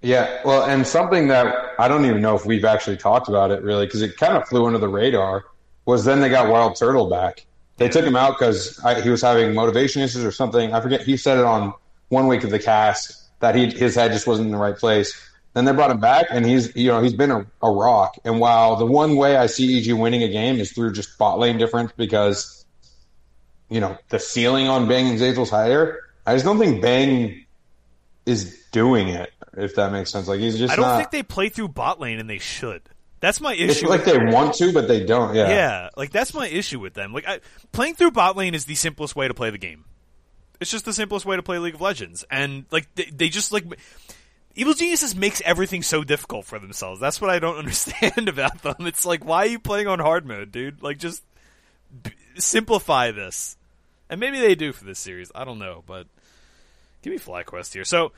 Yeah, well, and something that I don't even know if we've actually talked about it really because it kind of flew under the radar was then they got Wild Turtle back. They took him out because he was having motivation issues or something. I forget. He said it on one week of the cast that he his head just wasn't in the right place. Then they brought him back, and he's you know he's been a, a rock. And while the one way I see EG winning a game is through just bot lane difference because you know the ceiling on Bang and Zeyzal's higher, I just don't think Bang is doing it. If that makes sense, like he's just I don't not. think they play through bot lane, and they should. That's my it's issue. like they want to, but they don't. Yeah. Yeah, like that's my issue with them. Like I, playing through bot lane is the simplest way to play the game. It's just the simplest way to play League of Legends, and like they, they just like Evil Geniuses makes everything so difficult for themselves. That's what I don't understand about them. It's like why are you playing on hard mode, dude? Like just b- simplify this, and maybe they do for this series. I don't know, but give me FlyQuest here. So.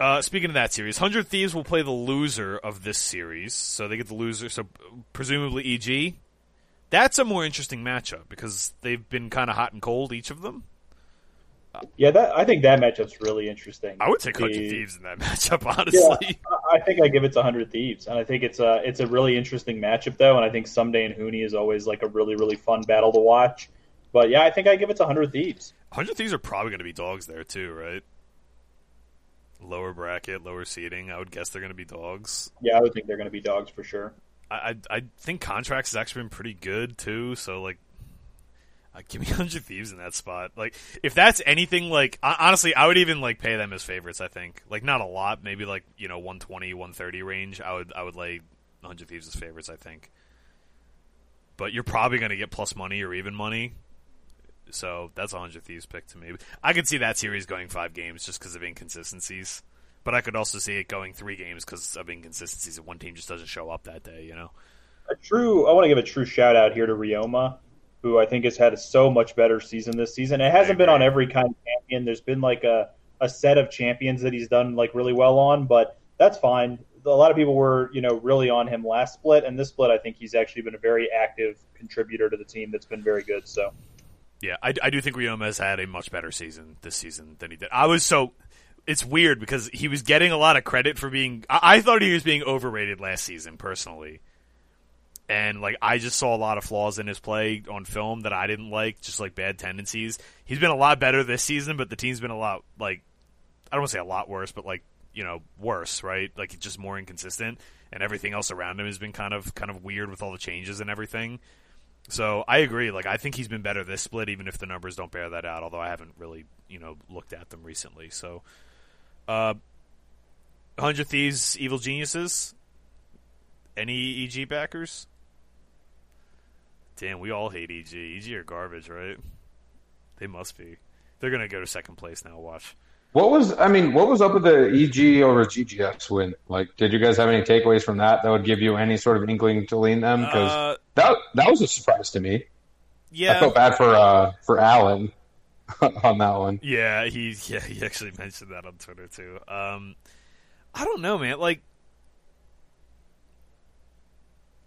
Uh, speaking of that series, Hundred Thieves will play the loser of this series, so they get the loser. So presumably EG. That's a more interesting matchup because they've been kind of hot and cold, each of them. Yeah, that I think that matchup's really interesting. I would take Hundred Thieves in that matchup, honestly. I- I think I give it to Hundred Thieves, and I think it's a it's a really interesting matchup though, and I think Ssumday and Huni is always like a really really fun battle to watch. But yeah, I think I give it to Hundred Thieves. Hundred Thieves are probably going to be dogs there too, right? Lower bracket, lower seating. I would guess they're going to be dogs. Yeah, I would think they're going to be dogs for sure. I, I I think Contractz has actually been pretty good too. So like, uh, give me hundred thieves in that spot. Like, if that's anything like, hon- honestly, I would even like pay them as favorites. I think like not a lot, maybe like you know 120, 130 range. I would I would lay hundred thieves as favorites. I think, but you're probably going to get plus money or even money So that's a hundred thieves pick to me. I could see that series going five games just because of inconsistencies, but I could also see it going three games because of inconsistencies. If one team just doesn't show up that day, you know. A true, I want to give a true shout out here to Ryoma, who I think has had a so much better season this season. It hasn't been on every kind of champion. There's been like a, a set of champions that he's done like really well on, but that's fine. A lot of people were, you know, really on him last split, and this split, I think he's actually been a very active contributor to the team. That's been very good. So, yeah, I, I do think Ryoma has had a much better season this season than he did. I was so it's weird because he was getting a lot of credit for being. I, I thought he was being overrated last season, personally and like I just saw a lot of flaws in his play on film that I didn't like, just like bad tendencies. He's been a lot better this season, but the team's been a lot like I don't want to say a lot worse, but like you know worse, right? Like just more inconsistent, and everything else around him has been kind of kind of weird with all the changes and everything. So I agree. Like I think he's been better this split, even if the numbers don't bear that out. Although I haven't really you know looked at them recently. So, uh, Hundred Thieves, Evil Geniuses. Any EG backers? Damn, we all hate EG. EG are garbage, right? They must be. They're gonna go to second place now. Watch. What was I mean? What was up with the EG over GGS win? Like, did you guys have any takeaways from that that would give you any sort of inkling to lean them? Because uh, that that was a surprise to me. Yeah, I felt bad for uh, for Alan on that one. Yeah, he yeah he actually mentioned that on Twitter too. Um, I don't know, man. Like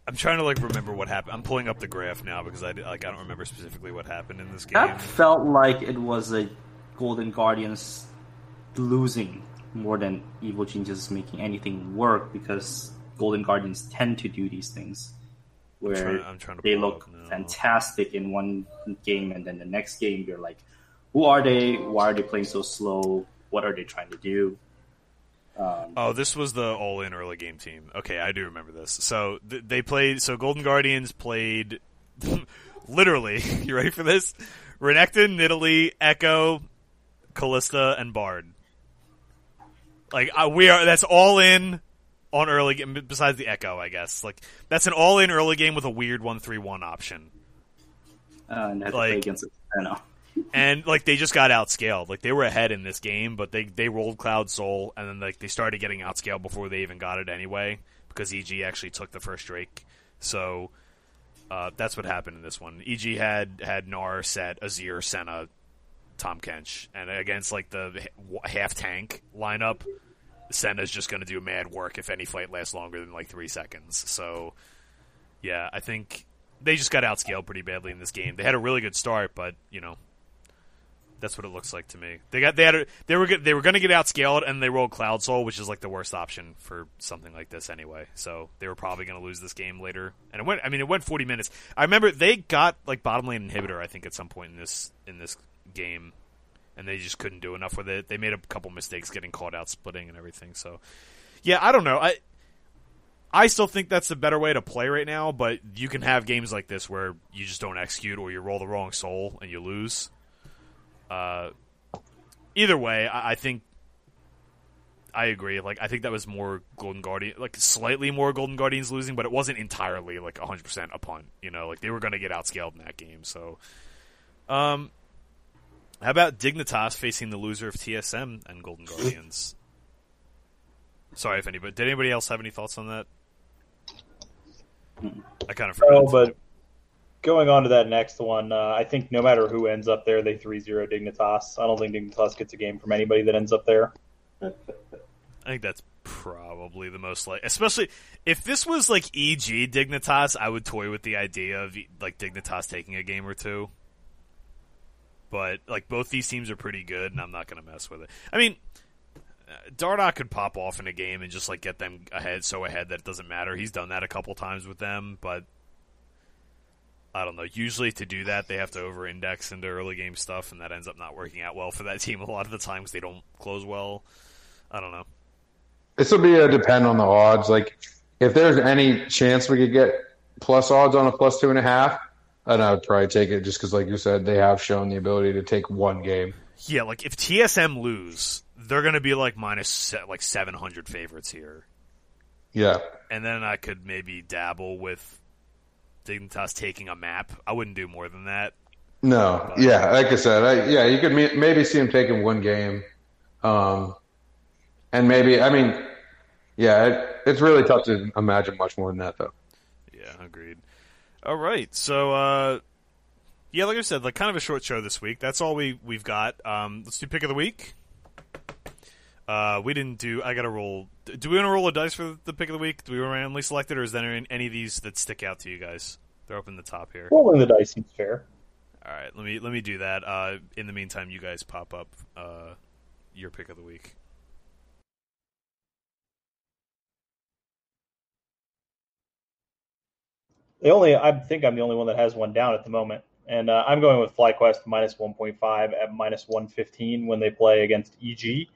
I'm trying to like remember what happened. I'm pulling up the graph now because I like I don't remember specifically what happened in this game. That felt like it was a Golden Guardians losing more than Evil Geniuses making anything work because Golden Guardians tend to do these things where I'm trying, I'm trying they look fantastic in one game and then the next game you're like, who are they? Why are they playing so slow? What are they trying to do? Um, oh, this was the all-in early game team. Okay, I do remember this. So th- they played. So Golden Guardians played. literally, you ready for this? Renekton, Nidalee, Ekko, Kalista, and Bard. Like uh, we are. That's all in on early game. Besides the Ekko, I guess. Like that's an all-in early game with a weird one-three-one option. Uh, and like, against know and like they just got outscaled. Like they were ahead in this game, but they they rolled Cloud Soul, and then like they started getting outscaled before they even got it anyway, because EG actually took the first Drake. So uh, that's what happened in this one. EG had had Gnar, Sett, Azir, Senna, Tahm Kench, and against like the half tank lineup, Senna's just going to do mad work if any fight lasts longer than like three seconds. So yeah, I think they just got outscaled pretty badly in this game. They had a really good start, but you know that's what it looks like to me. They got they had a, they were they were going to get outscaled and they rolled Cloud Soul, which is like the worst option for something like this anyway. So they were probably going to lose this game later. And it went. I mean, it went 40 minutes. I remember they got like bottom lane inhibitor. I think at some point in this in this game, and they just couldn't do enough with it. They made a couple mistakes getting caught out splitting and everything. So yeah, I don't know. I I still think that's the better way to play right now, but you can have games like this where you just don't execute or you roll the wrong soul and you lose. Uh, either way, I, I, think I agree. Like, I think that was more Golden Guardian, like slightly more Golden Guardians losing, but it wasn't entirely like 100% a punt. You know, like they were going to get outscaled in that game. So, um, how about Dignitas facing the loser of TSM and Golden Guardians? Sorry if anybody did anybody else have any thoughts on that? I kind of forgot. Oh, but going on to that next one, uh, I think no matter who ends up there, they 3 0 Dignitas. I don't think Dignitas gets a game from anybody that ends up there. I think that's probably the most like, especially if this was like EG Dignitas, I would toy with the idea of like Dignitas taking a game or two. But like both these teams are pretty good, and I'm not going to mess with it. I mean, Dardoch could pop off in a game and just like get them ahead so ahead that it doesn't matter. He's done that a couple times with them, but I don't know. Usually to do that, they have to over index into early game stuff, and that ends up not working out well for that team a lot of the times. They don't close well. I don't know. This will be a depend on the odds. Like, if there's any chance we could get plus odds on a plus two and a half, then I would probably take it just because, like you said, they have shown the ability to take one game. Yeah, like if TSM lose, they're going to be like minus like 700 favorites here. Yeah. And then I could maybe dabble with Dignitas taking a map. I wouldn't do more than that. No, yeah, like I said, I, yeah, you could me- maybe see him taking one game, um, and maybe I mean, yeah, it, it's really tough to imagine much more than that though. Yeah, agreed. All right, so uh, yeah, like I said, like kind of a short show this week. That's all we we've got. Um, let's do pick of the week. Uh, we didn't do. I got to roll. Do we want to roll a dice for the pick of the week? Do we randomly select it, or is there any, any of these that stick out to you guys? They're up in the top here. Rolling the dice seems fair. All right, let me let me do that. Uh, in the meantime, you guys pop up uh, your pick of the week. The only I think I'm the only one that has one down at the moment, and uh, I'm going with FlyQuest minus 1.5 at minus 115 when they play against EG.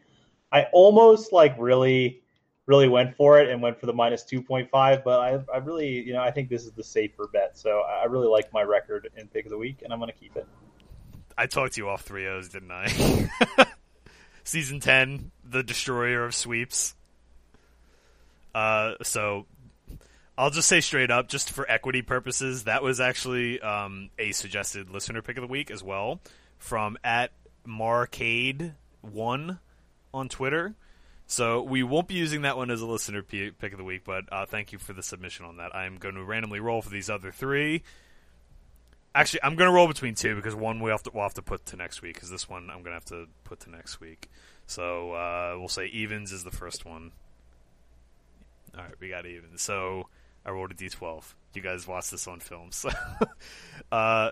I almost like really, really went for it and went for the minus 2.5, but I, I really, you know, I think this is the safer bet. So I really like my record in pick of the week, and I'm going to keep it. I talked to you off three O's, didn't I? Season ten, the destroyer of sweeps. Uh, so I'll just say straight up, just for equity purposes, that was actually um, a suggested listener pick of the week as well from at Marcade One on Twitter. So we won't be using that one as a listener p- pick of the week, but uh, thank you for the submission on that. I'm going to randomly roll for these other three. Actually, I'm going to roll between two because one we have to we'll have to put to next week because this one I'm going to have to put to next week. So uh, we'll say evens is the first one. All right, we got evens. So I rolled a d12. You guys watch this on film. So, uh,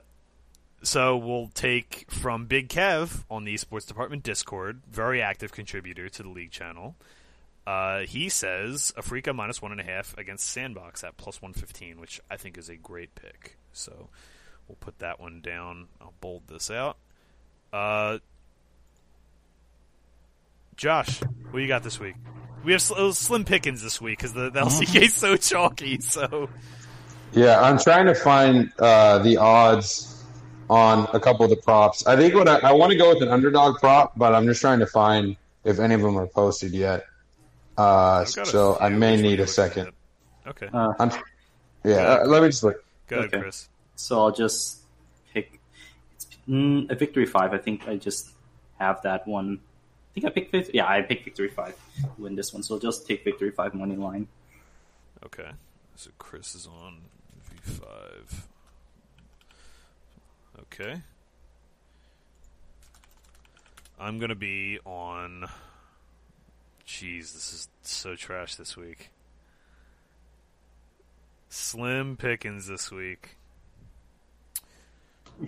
so we'll take from Big Kev on the esports department Discord, very active contributor to the league channel. Uh, he says Afreeca minus one and a half against Sandbox at plus one fifteen, which I think is a great pick. So we'll put that one down. I'll bold this out. Uh, Josh, what you got this week? We have sl- slim pickings this week because the, the LCK is so chalky. So Yeah, I'm trying to find uh, the odds on a couple of the props. I think what I, I want to go with an underdog prop, but I'm just trying to find if any of them are posted yet. Uh, I've got a so I may need a second. Okay, Uh, I'm, yeah, uh, let me just look. go ahead, okay. Chris. so I'll just pick it's, mm, a victory five. I think I just have that one. I think I picked victory. Yeah, I picked victory five. Win this one, so I'll just take victory five money line. Okay, so Chris is on V five. Okay, I'm gonna be on. Jeez, this is so trash this week. Slim pickings this week.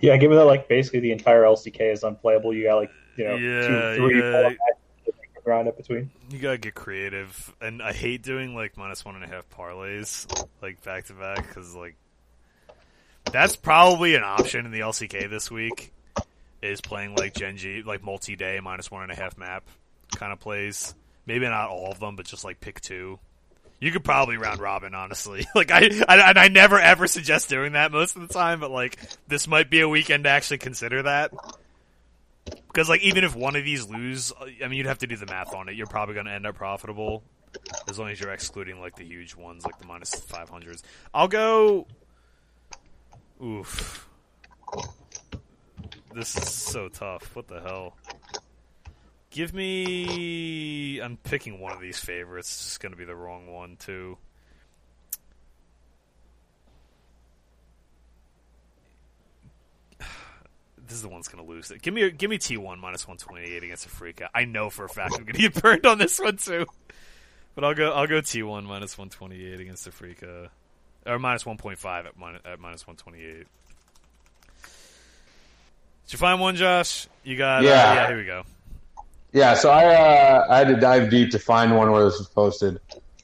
Yeah, given that like basically the entire LCK is unplayable, you got like you know Yeah, two, three, yeah. four grind up between. You gotta get creative, and I hate doing like minus one and a half parlays, like back to back, because like that's probably an option in the LCK this week. Is playing like Gen G, like multi-day minus one and a half map kind of plays. Maybe not all of them, but just like pick two. You could probably round robin, honestly. Like I, I, and I never ever suggest doing that most of the time, but like this might be a weekend to actually consider that. Because like even if one of these lose, I mean you'd have to do the math on it. You're probably going to end up profitable as long as you're excluding like the huge ones, like the minus minus five hundreds. I'll go. Oof. This is so tough. What the hell? Give me. I'm picking one of these favorites. It's just going to be the wrong one too. This is the one that's going to lose it. Give me, give me T one minus one twenty eight against Afreeca. I know for a fact I'm going to get burned on this one too. But I'll go, I'll go T one minus one twenty eight against Afreeca, or minus one point five at minus, at minus one twenty eight. Did you find one, Josh? You got? Uh, Yeah. yeah. Here we go. Yeah, so I uh, I had to dive deep to find one where this was posted,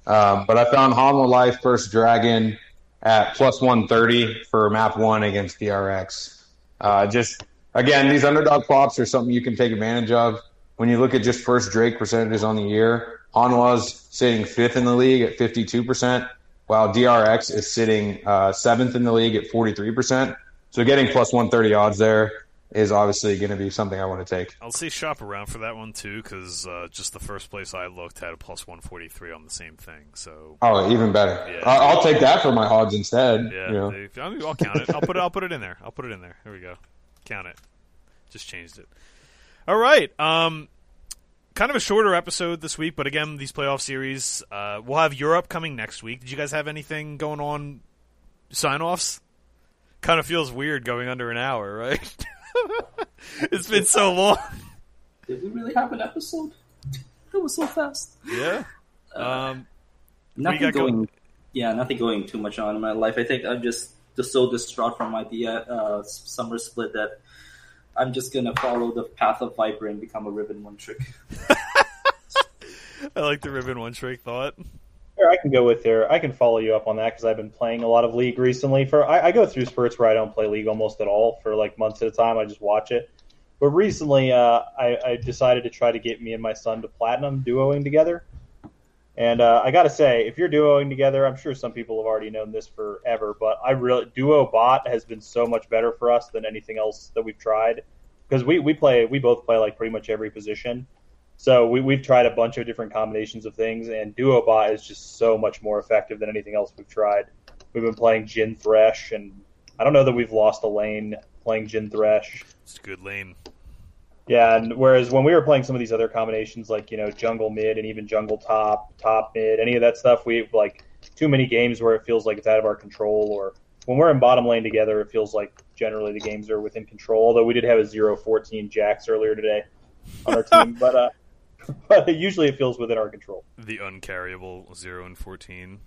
um, but I found Hanwha Life First Dragon at plus one thirty for map one against DRX. Uh, just again, these underdog props are something you can take advantage of. When you look at just first Drake percentages on the year, Hanwha's sitting fifth in the league at fifty two percent, while DRX is sitting uh, seventh in the league at forty three percent. So getting plus one thirty odds there is obviously going to be something I want to take. I'll say shop around for that one too, because uh, just the first place I looked had a plus one forty three on the same thing. So Oh, even better. Yeah. I- I'll take that for my odds instead. yeah, you know. they- I mean, I'll count it. I'll put it. I'll put it in there. I'll put it in there. Here we go. Count it. Just changed it. All right. Um, kind of a shorter episode this week, but again, these playoff series. Uh, we'll have Europe coming next week. Did you guys have anything going on? Sign offs. Kind of feels weird going under an hour, right? it's been so long. Did we really have an episode? It was so fast. Yeah. Um, Nothing going. going? Yeah, nothing going too much on in my life. I think I'm just just so distraught from my the uh, summer split that I'm just gonna follow the path of Viper and become a Riven one trick. I like the Riven one trick thought. Sure, I can go with there. I can follow you up on that because I've been playing a lot of League recently. For I, I go through spurts where I don't play League almost at all for like months at a time. I just watch it. But recently, uh, I, I decided to try to get me and my son to platinum duoing together. And uh, I got to say, if you're duoing together, I'm sure some people have already known this forever, but I really duo bot has been so much better for us than anything else that we've tried because we, we play we both play like pretty much every position. So we, we've tried a bunch of different combinations of things, and duo bot is just so much more effective than anything else we've tried. We've been playing Jhin Thresh, and I don't know that we've lost a lane playing Jhin Thresh. It's a good lane. Yeah, and whereas when we were playing some of these other combinations, like you know jungle mid and even jungle top, top mid, any of that stuff, we have, like too many games where it feels like it's out of our control. Or when we're in bottom lane together, it feels like generally the games are within control. Although we did have a 0-14 Jax earlier today on our team, but uh, but usually it feels within our control. The uncarryable zero and fourteen.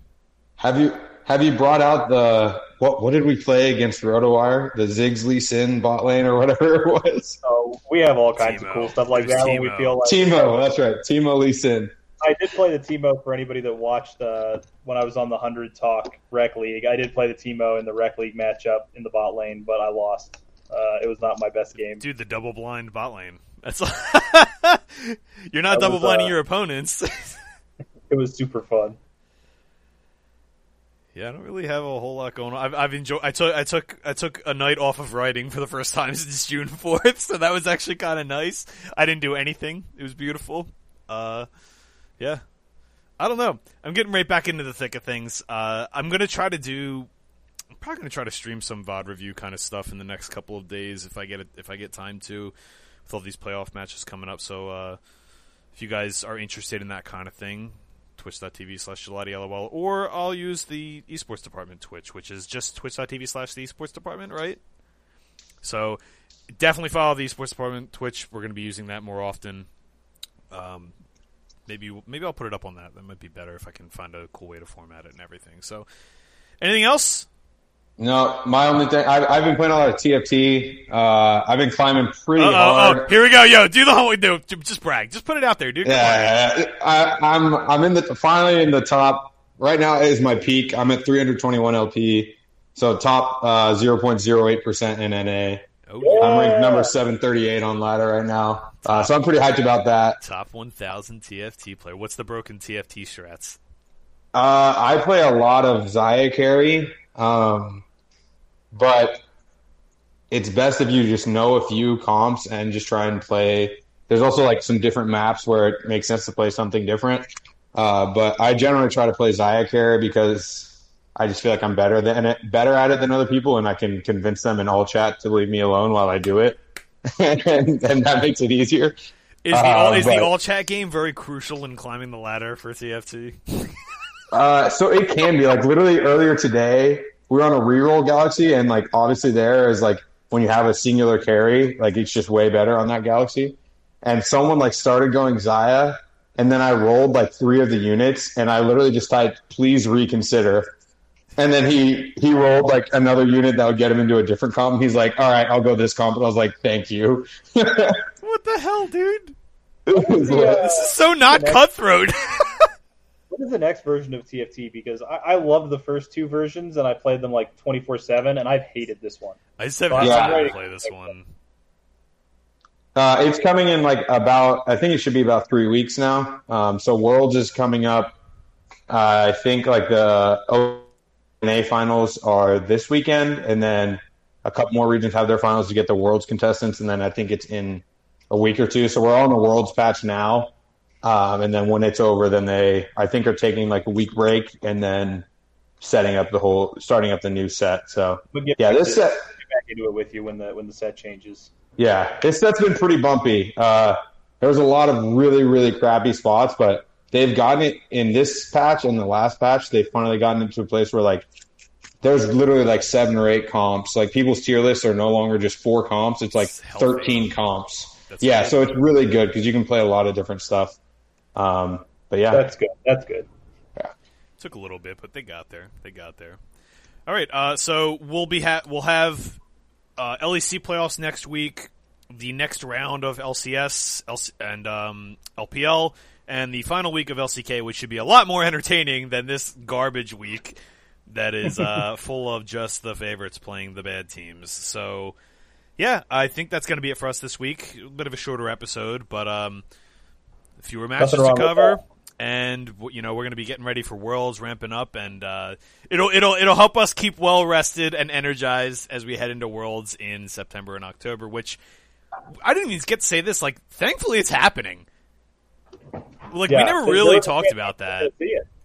Have you have you brought out the what? What did we play against RotoWire? The Ziggs Lee Sin bot lane or whatever it was. So we have all kinds Teemo. of cool stuff like It was that when we Teemo. feel like Teemo, that's right. Teemo Lee Sin. I did play the Teemo for anybody that watched uh, when I was on the hundred talk rec league. I did play the Teemo in the rec league matchup in the bot lane, but I lost. Uh, it was not my best game. Dude, the double blind bot lane. That's You're not That double was, blinding uh, your opponents. It was super fun. Yeah, I don't really have a whole lot going on. I've, I've enjoyed. I took I took I took a night off of writing for the first time since June fourth, so that was actually kind of nice. I didn't do anything. It was beautiful. Uh, yeah. I don't know. I'm getting right back into the thick of things. Uh, I'm gonna try to do. I'm probably gonna try to stream some VOD review kind of stuff in the next couple of days if I get it, if I get time to, with all these playoff matches coming up. So uh, if you guys are interested in that kind of thing, twitch.tv slash LOL, or I'll use the esports department Twitch, which is just twitch.tv slash the esports department, right? So definitely follow the esports department Twitch. We're going to be using that more often. Um, maybe maybe I'll put it up on that. That might be better if I can find a cool way to format it and everything. So, anything else? No, my only thing. I've, I've been playing a lot of TFT. Uh, I've been climbing pretty Uh, hard. oh, here we go, yo. Do the whole do. Just brag. Just put it out there, dude. Come on. Yeah, I, I'm I'm in the finally in the top. Right now is my peak. I'm at 321 LP, so top uh, 0.08 percent in NA. Oh, I'm ranked number 738 on ladder right now, uh, so I'm pretty hyped about that. top 1,000 TFT player. What's the broken TFT strats? Uh, I play a lot of Xayah carry, um, but it's best if you just know a few comps and just try and play. There's also like some different maps where it makes sense to play something different. Uh, but I generally try to play Xayah carry because I just feel like I'm better than it, better at it than other people, and I can convince them in all chat to leave me alone while I do it, and, and that makes it easier. Is the Uh, all, is the all chat game very crucial in climbing the ladder for TFT? Uh, so it can be like literally earlier today we were on a reroll galaxy and like obviously there is like when you have a singular carry like it's just way better on that galaxy and someone like started going Xayah and then I rolled like three of the units and I literally just typed please reconsider and then he he rolled like another unit that would get him into a different comp he's like all right I'll go this comp and I was like thank you What the hell, dude? Was Yeah. This is so not cutthroat. What is the next version of TFT? Because I, I loved the first two versions and I played them like 24 7, and I've hated this one. I just haven't had Yeah. to play this one. Uh, it's coming in like about, I think it should be about three weeks now. Um, so Worlds is coming up. Uh, I think like the ONA finals are this weekend, and then a couple more regions have their finals to get the Worlds contestants, and then I think it's in a week or two. So we're all in the Worlds patch now, um, and then when it's over, then they I think are taking like a week break and then setting up the whole, starting up the new set. So But get yeah, back this to- set. get back back into it with you when the when the set changes. Yeah, this set's been pretty bumpy. Uh, there was a lot of really, really crappy spots, but they've gotten it in this patch and the last patch. They've finally gotten into a place where like there's literally like seven or eight comps. Like people's tier lists are no longer just four comps; it's like It's healthy. thirteen comps. That's yeah, good. so it's really good because you can play a lot of different stuff. Um, but yeah, That's good. That's good. Yeah, Took a little bit, but they got there. They got there. All right. Uh, so we'll be ha- we'll have uh, LEC playoffs next week. The next round of LCS LC- and um, LPL, and the final week of LCK, which should be a lot more entertaining than this garbage week that is uh, full of just the favorites playing the bad teams. So, yeah, I think that's going to be it for us this week. A bit of a shorter episode, but um, fewer matches to cover and you know we're going to be getting ready for worlds ramping up and uh, it'll it'll it'll help us keep well rested and energized as we head into worlds in September and October which I didn't even get to say this like thankfully it's happening. Like we never really there was a talked about that.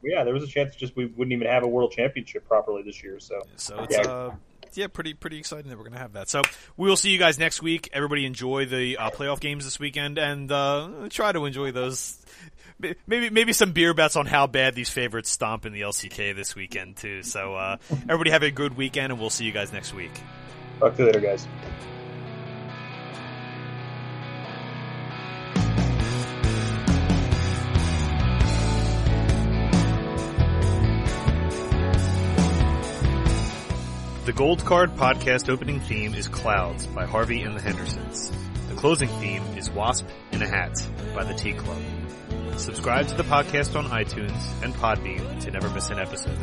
Yeah, there was a chance just we wouldn't even have a world championship properly this year. So. So it's Yeah. uh yeah, pretty pretty exciting that we're gonna have that. So we will see you guys next week. Everybody enjoy the uh, playoff games this weekend, and uh, try to enjoy those. Maybe maybe some beer bets on how bad these favorites stomp in the LCK this weekend too. So uh, everybody have a good weekend, and we'll see you guys next week. talk to you later, guys. The Gold Card podcast opening theme is Clouds by Harvey and the Hendersons. The closing theme is Wasp in a Hat by the Tea Club. Subscribe to the podcast on iTunes and Podbean to never miss an episode.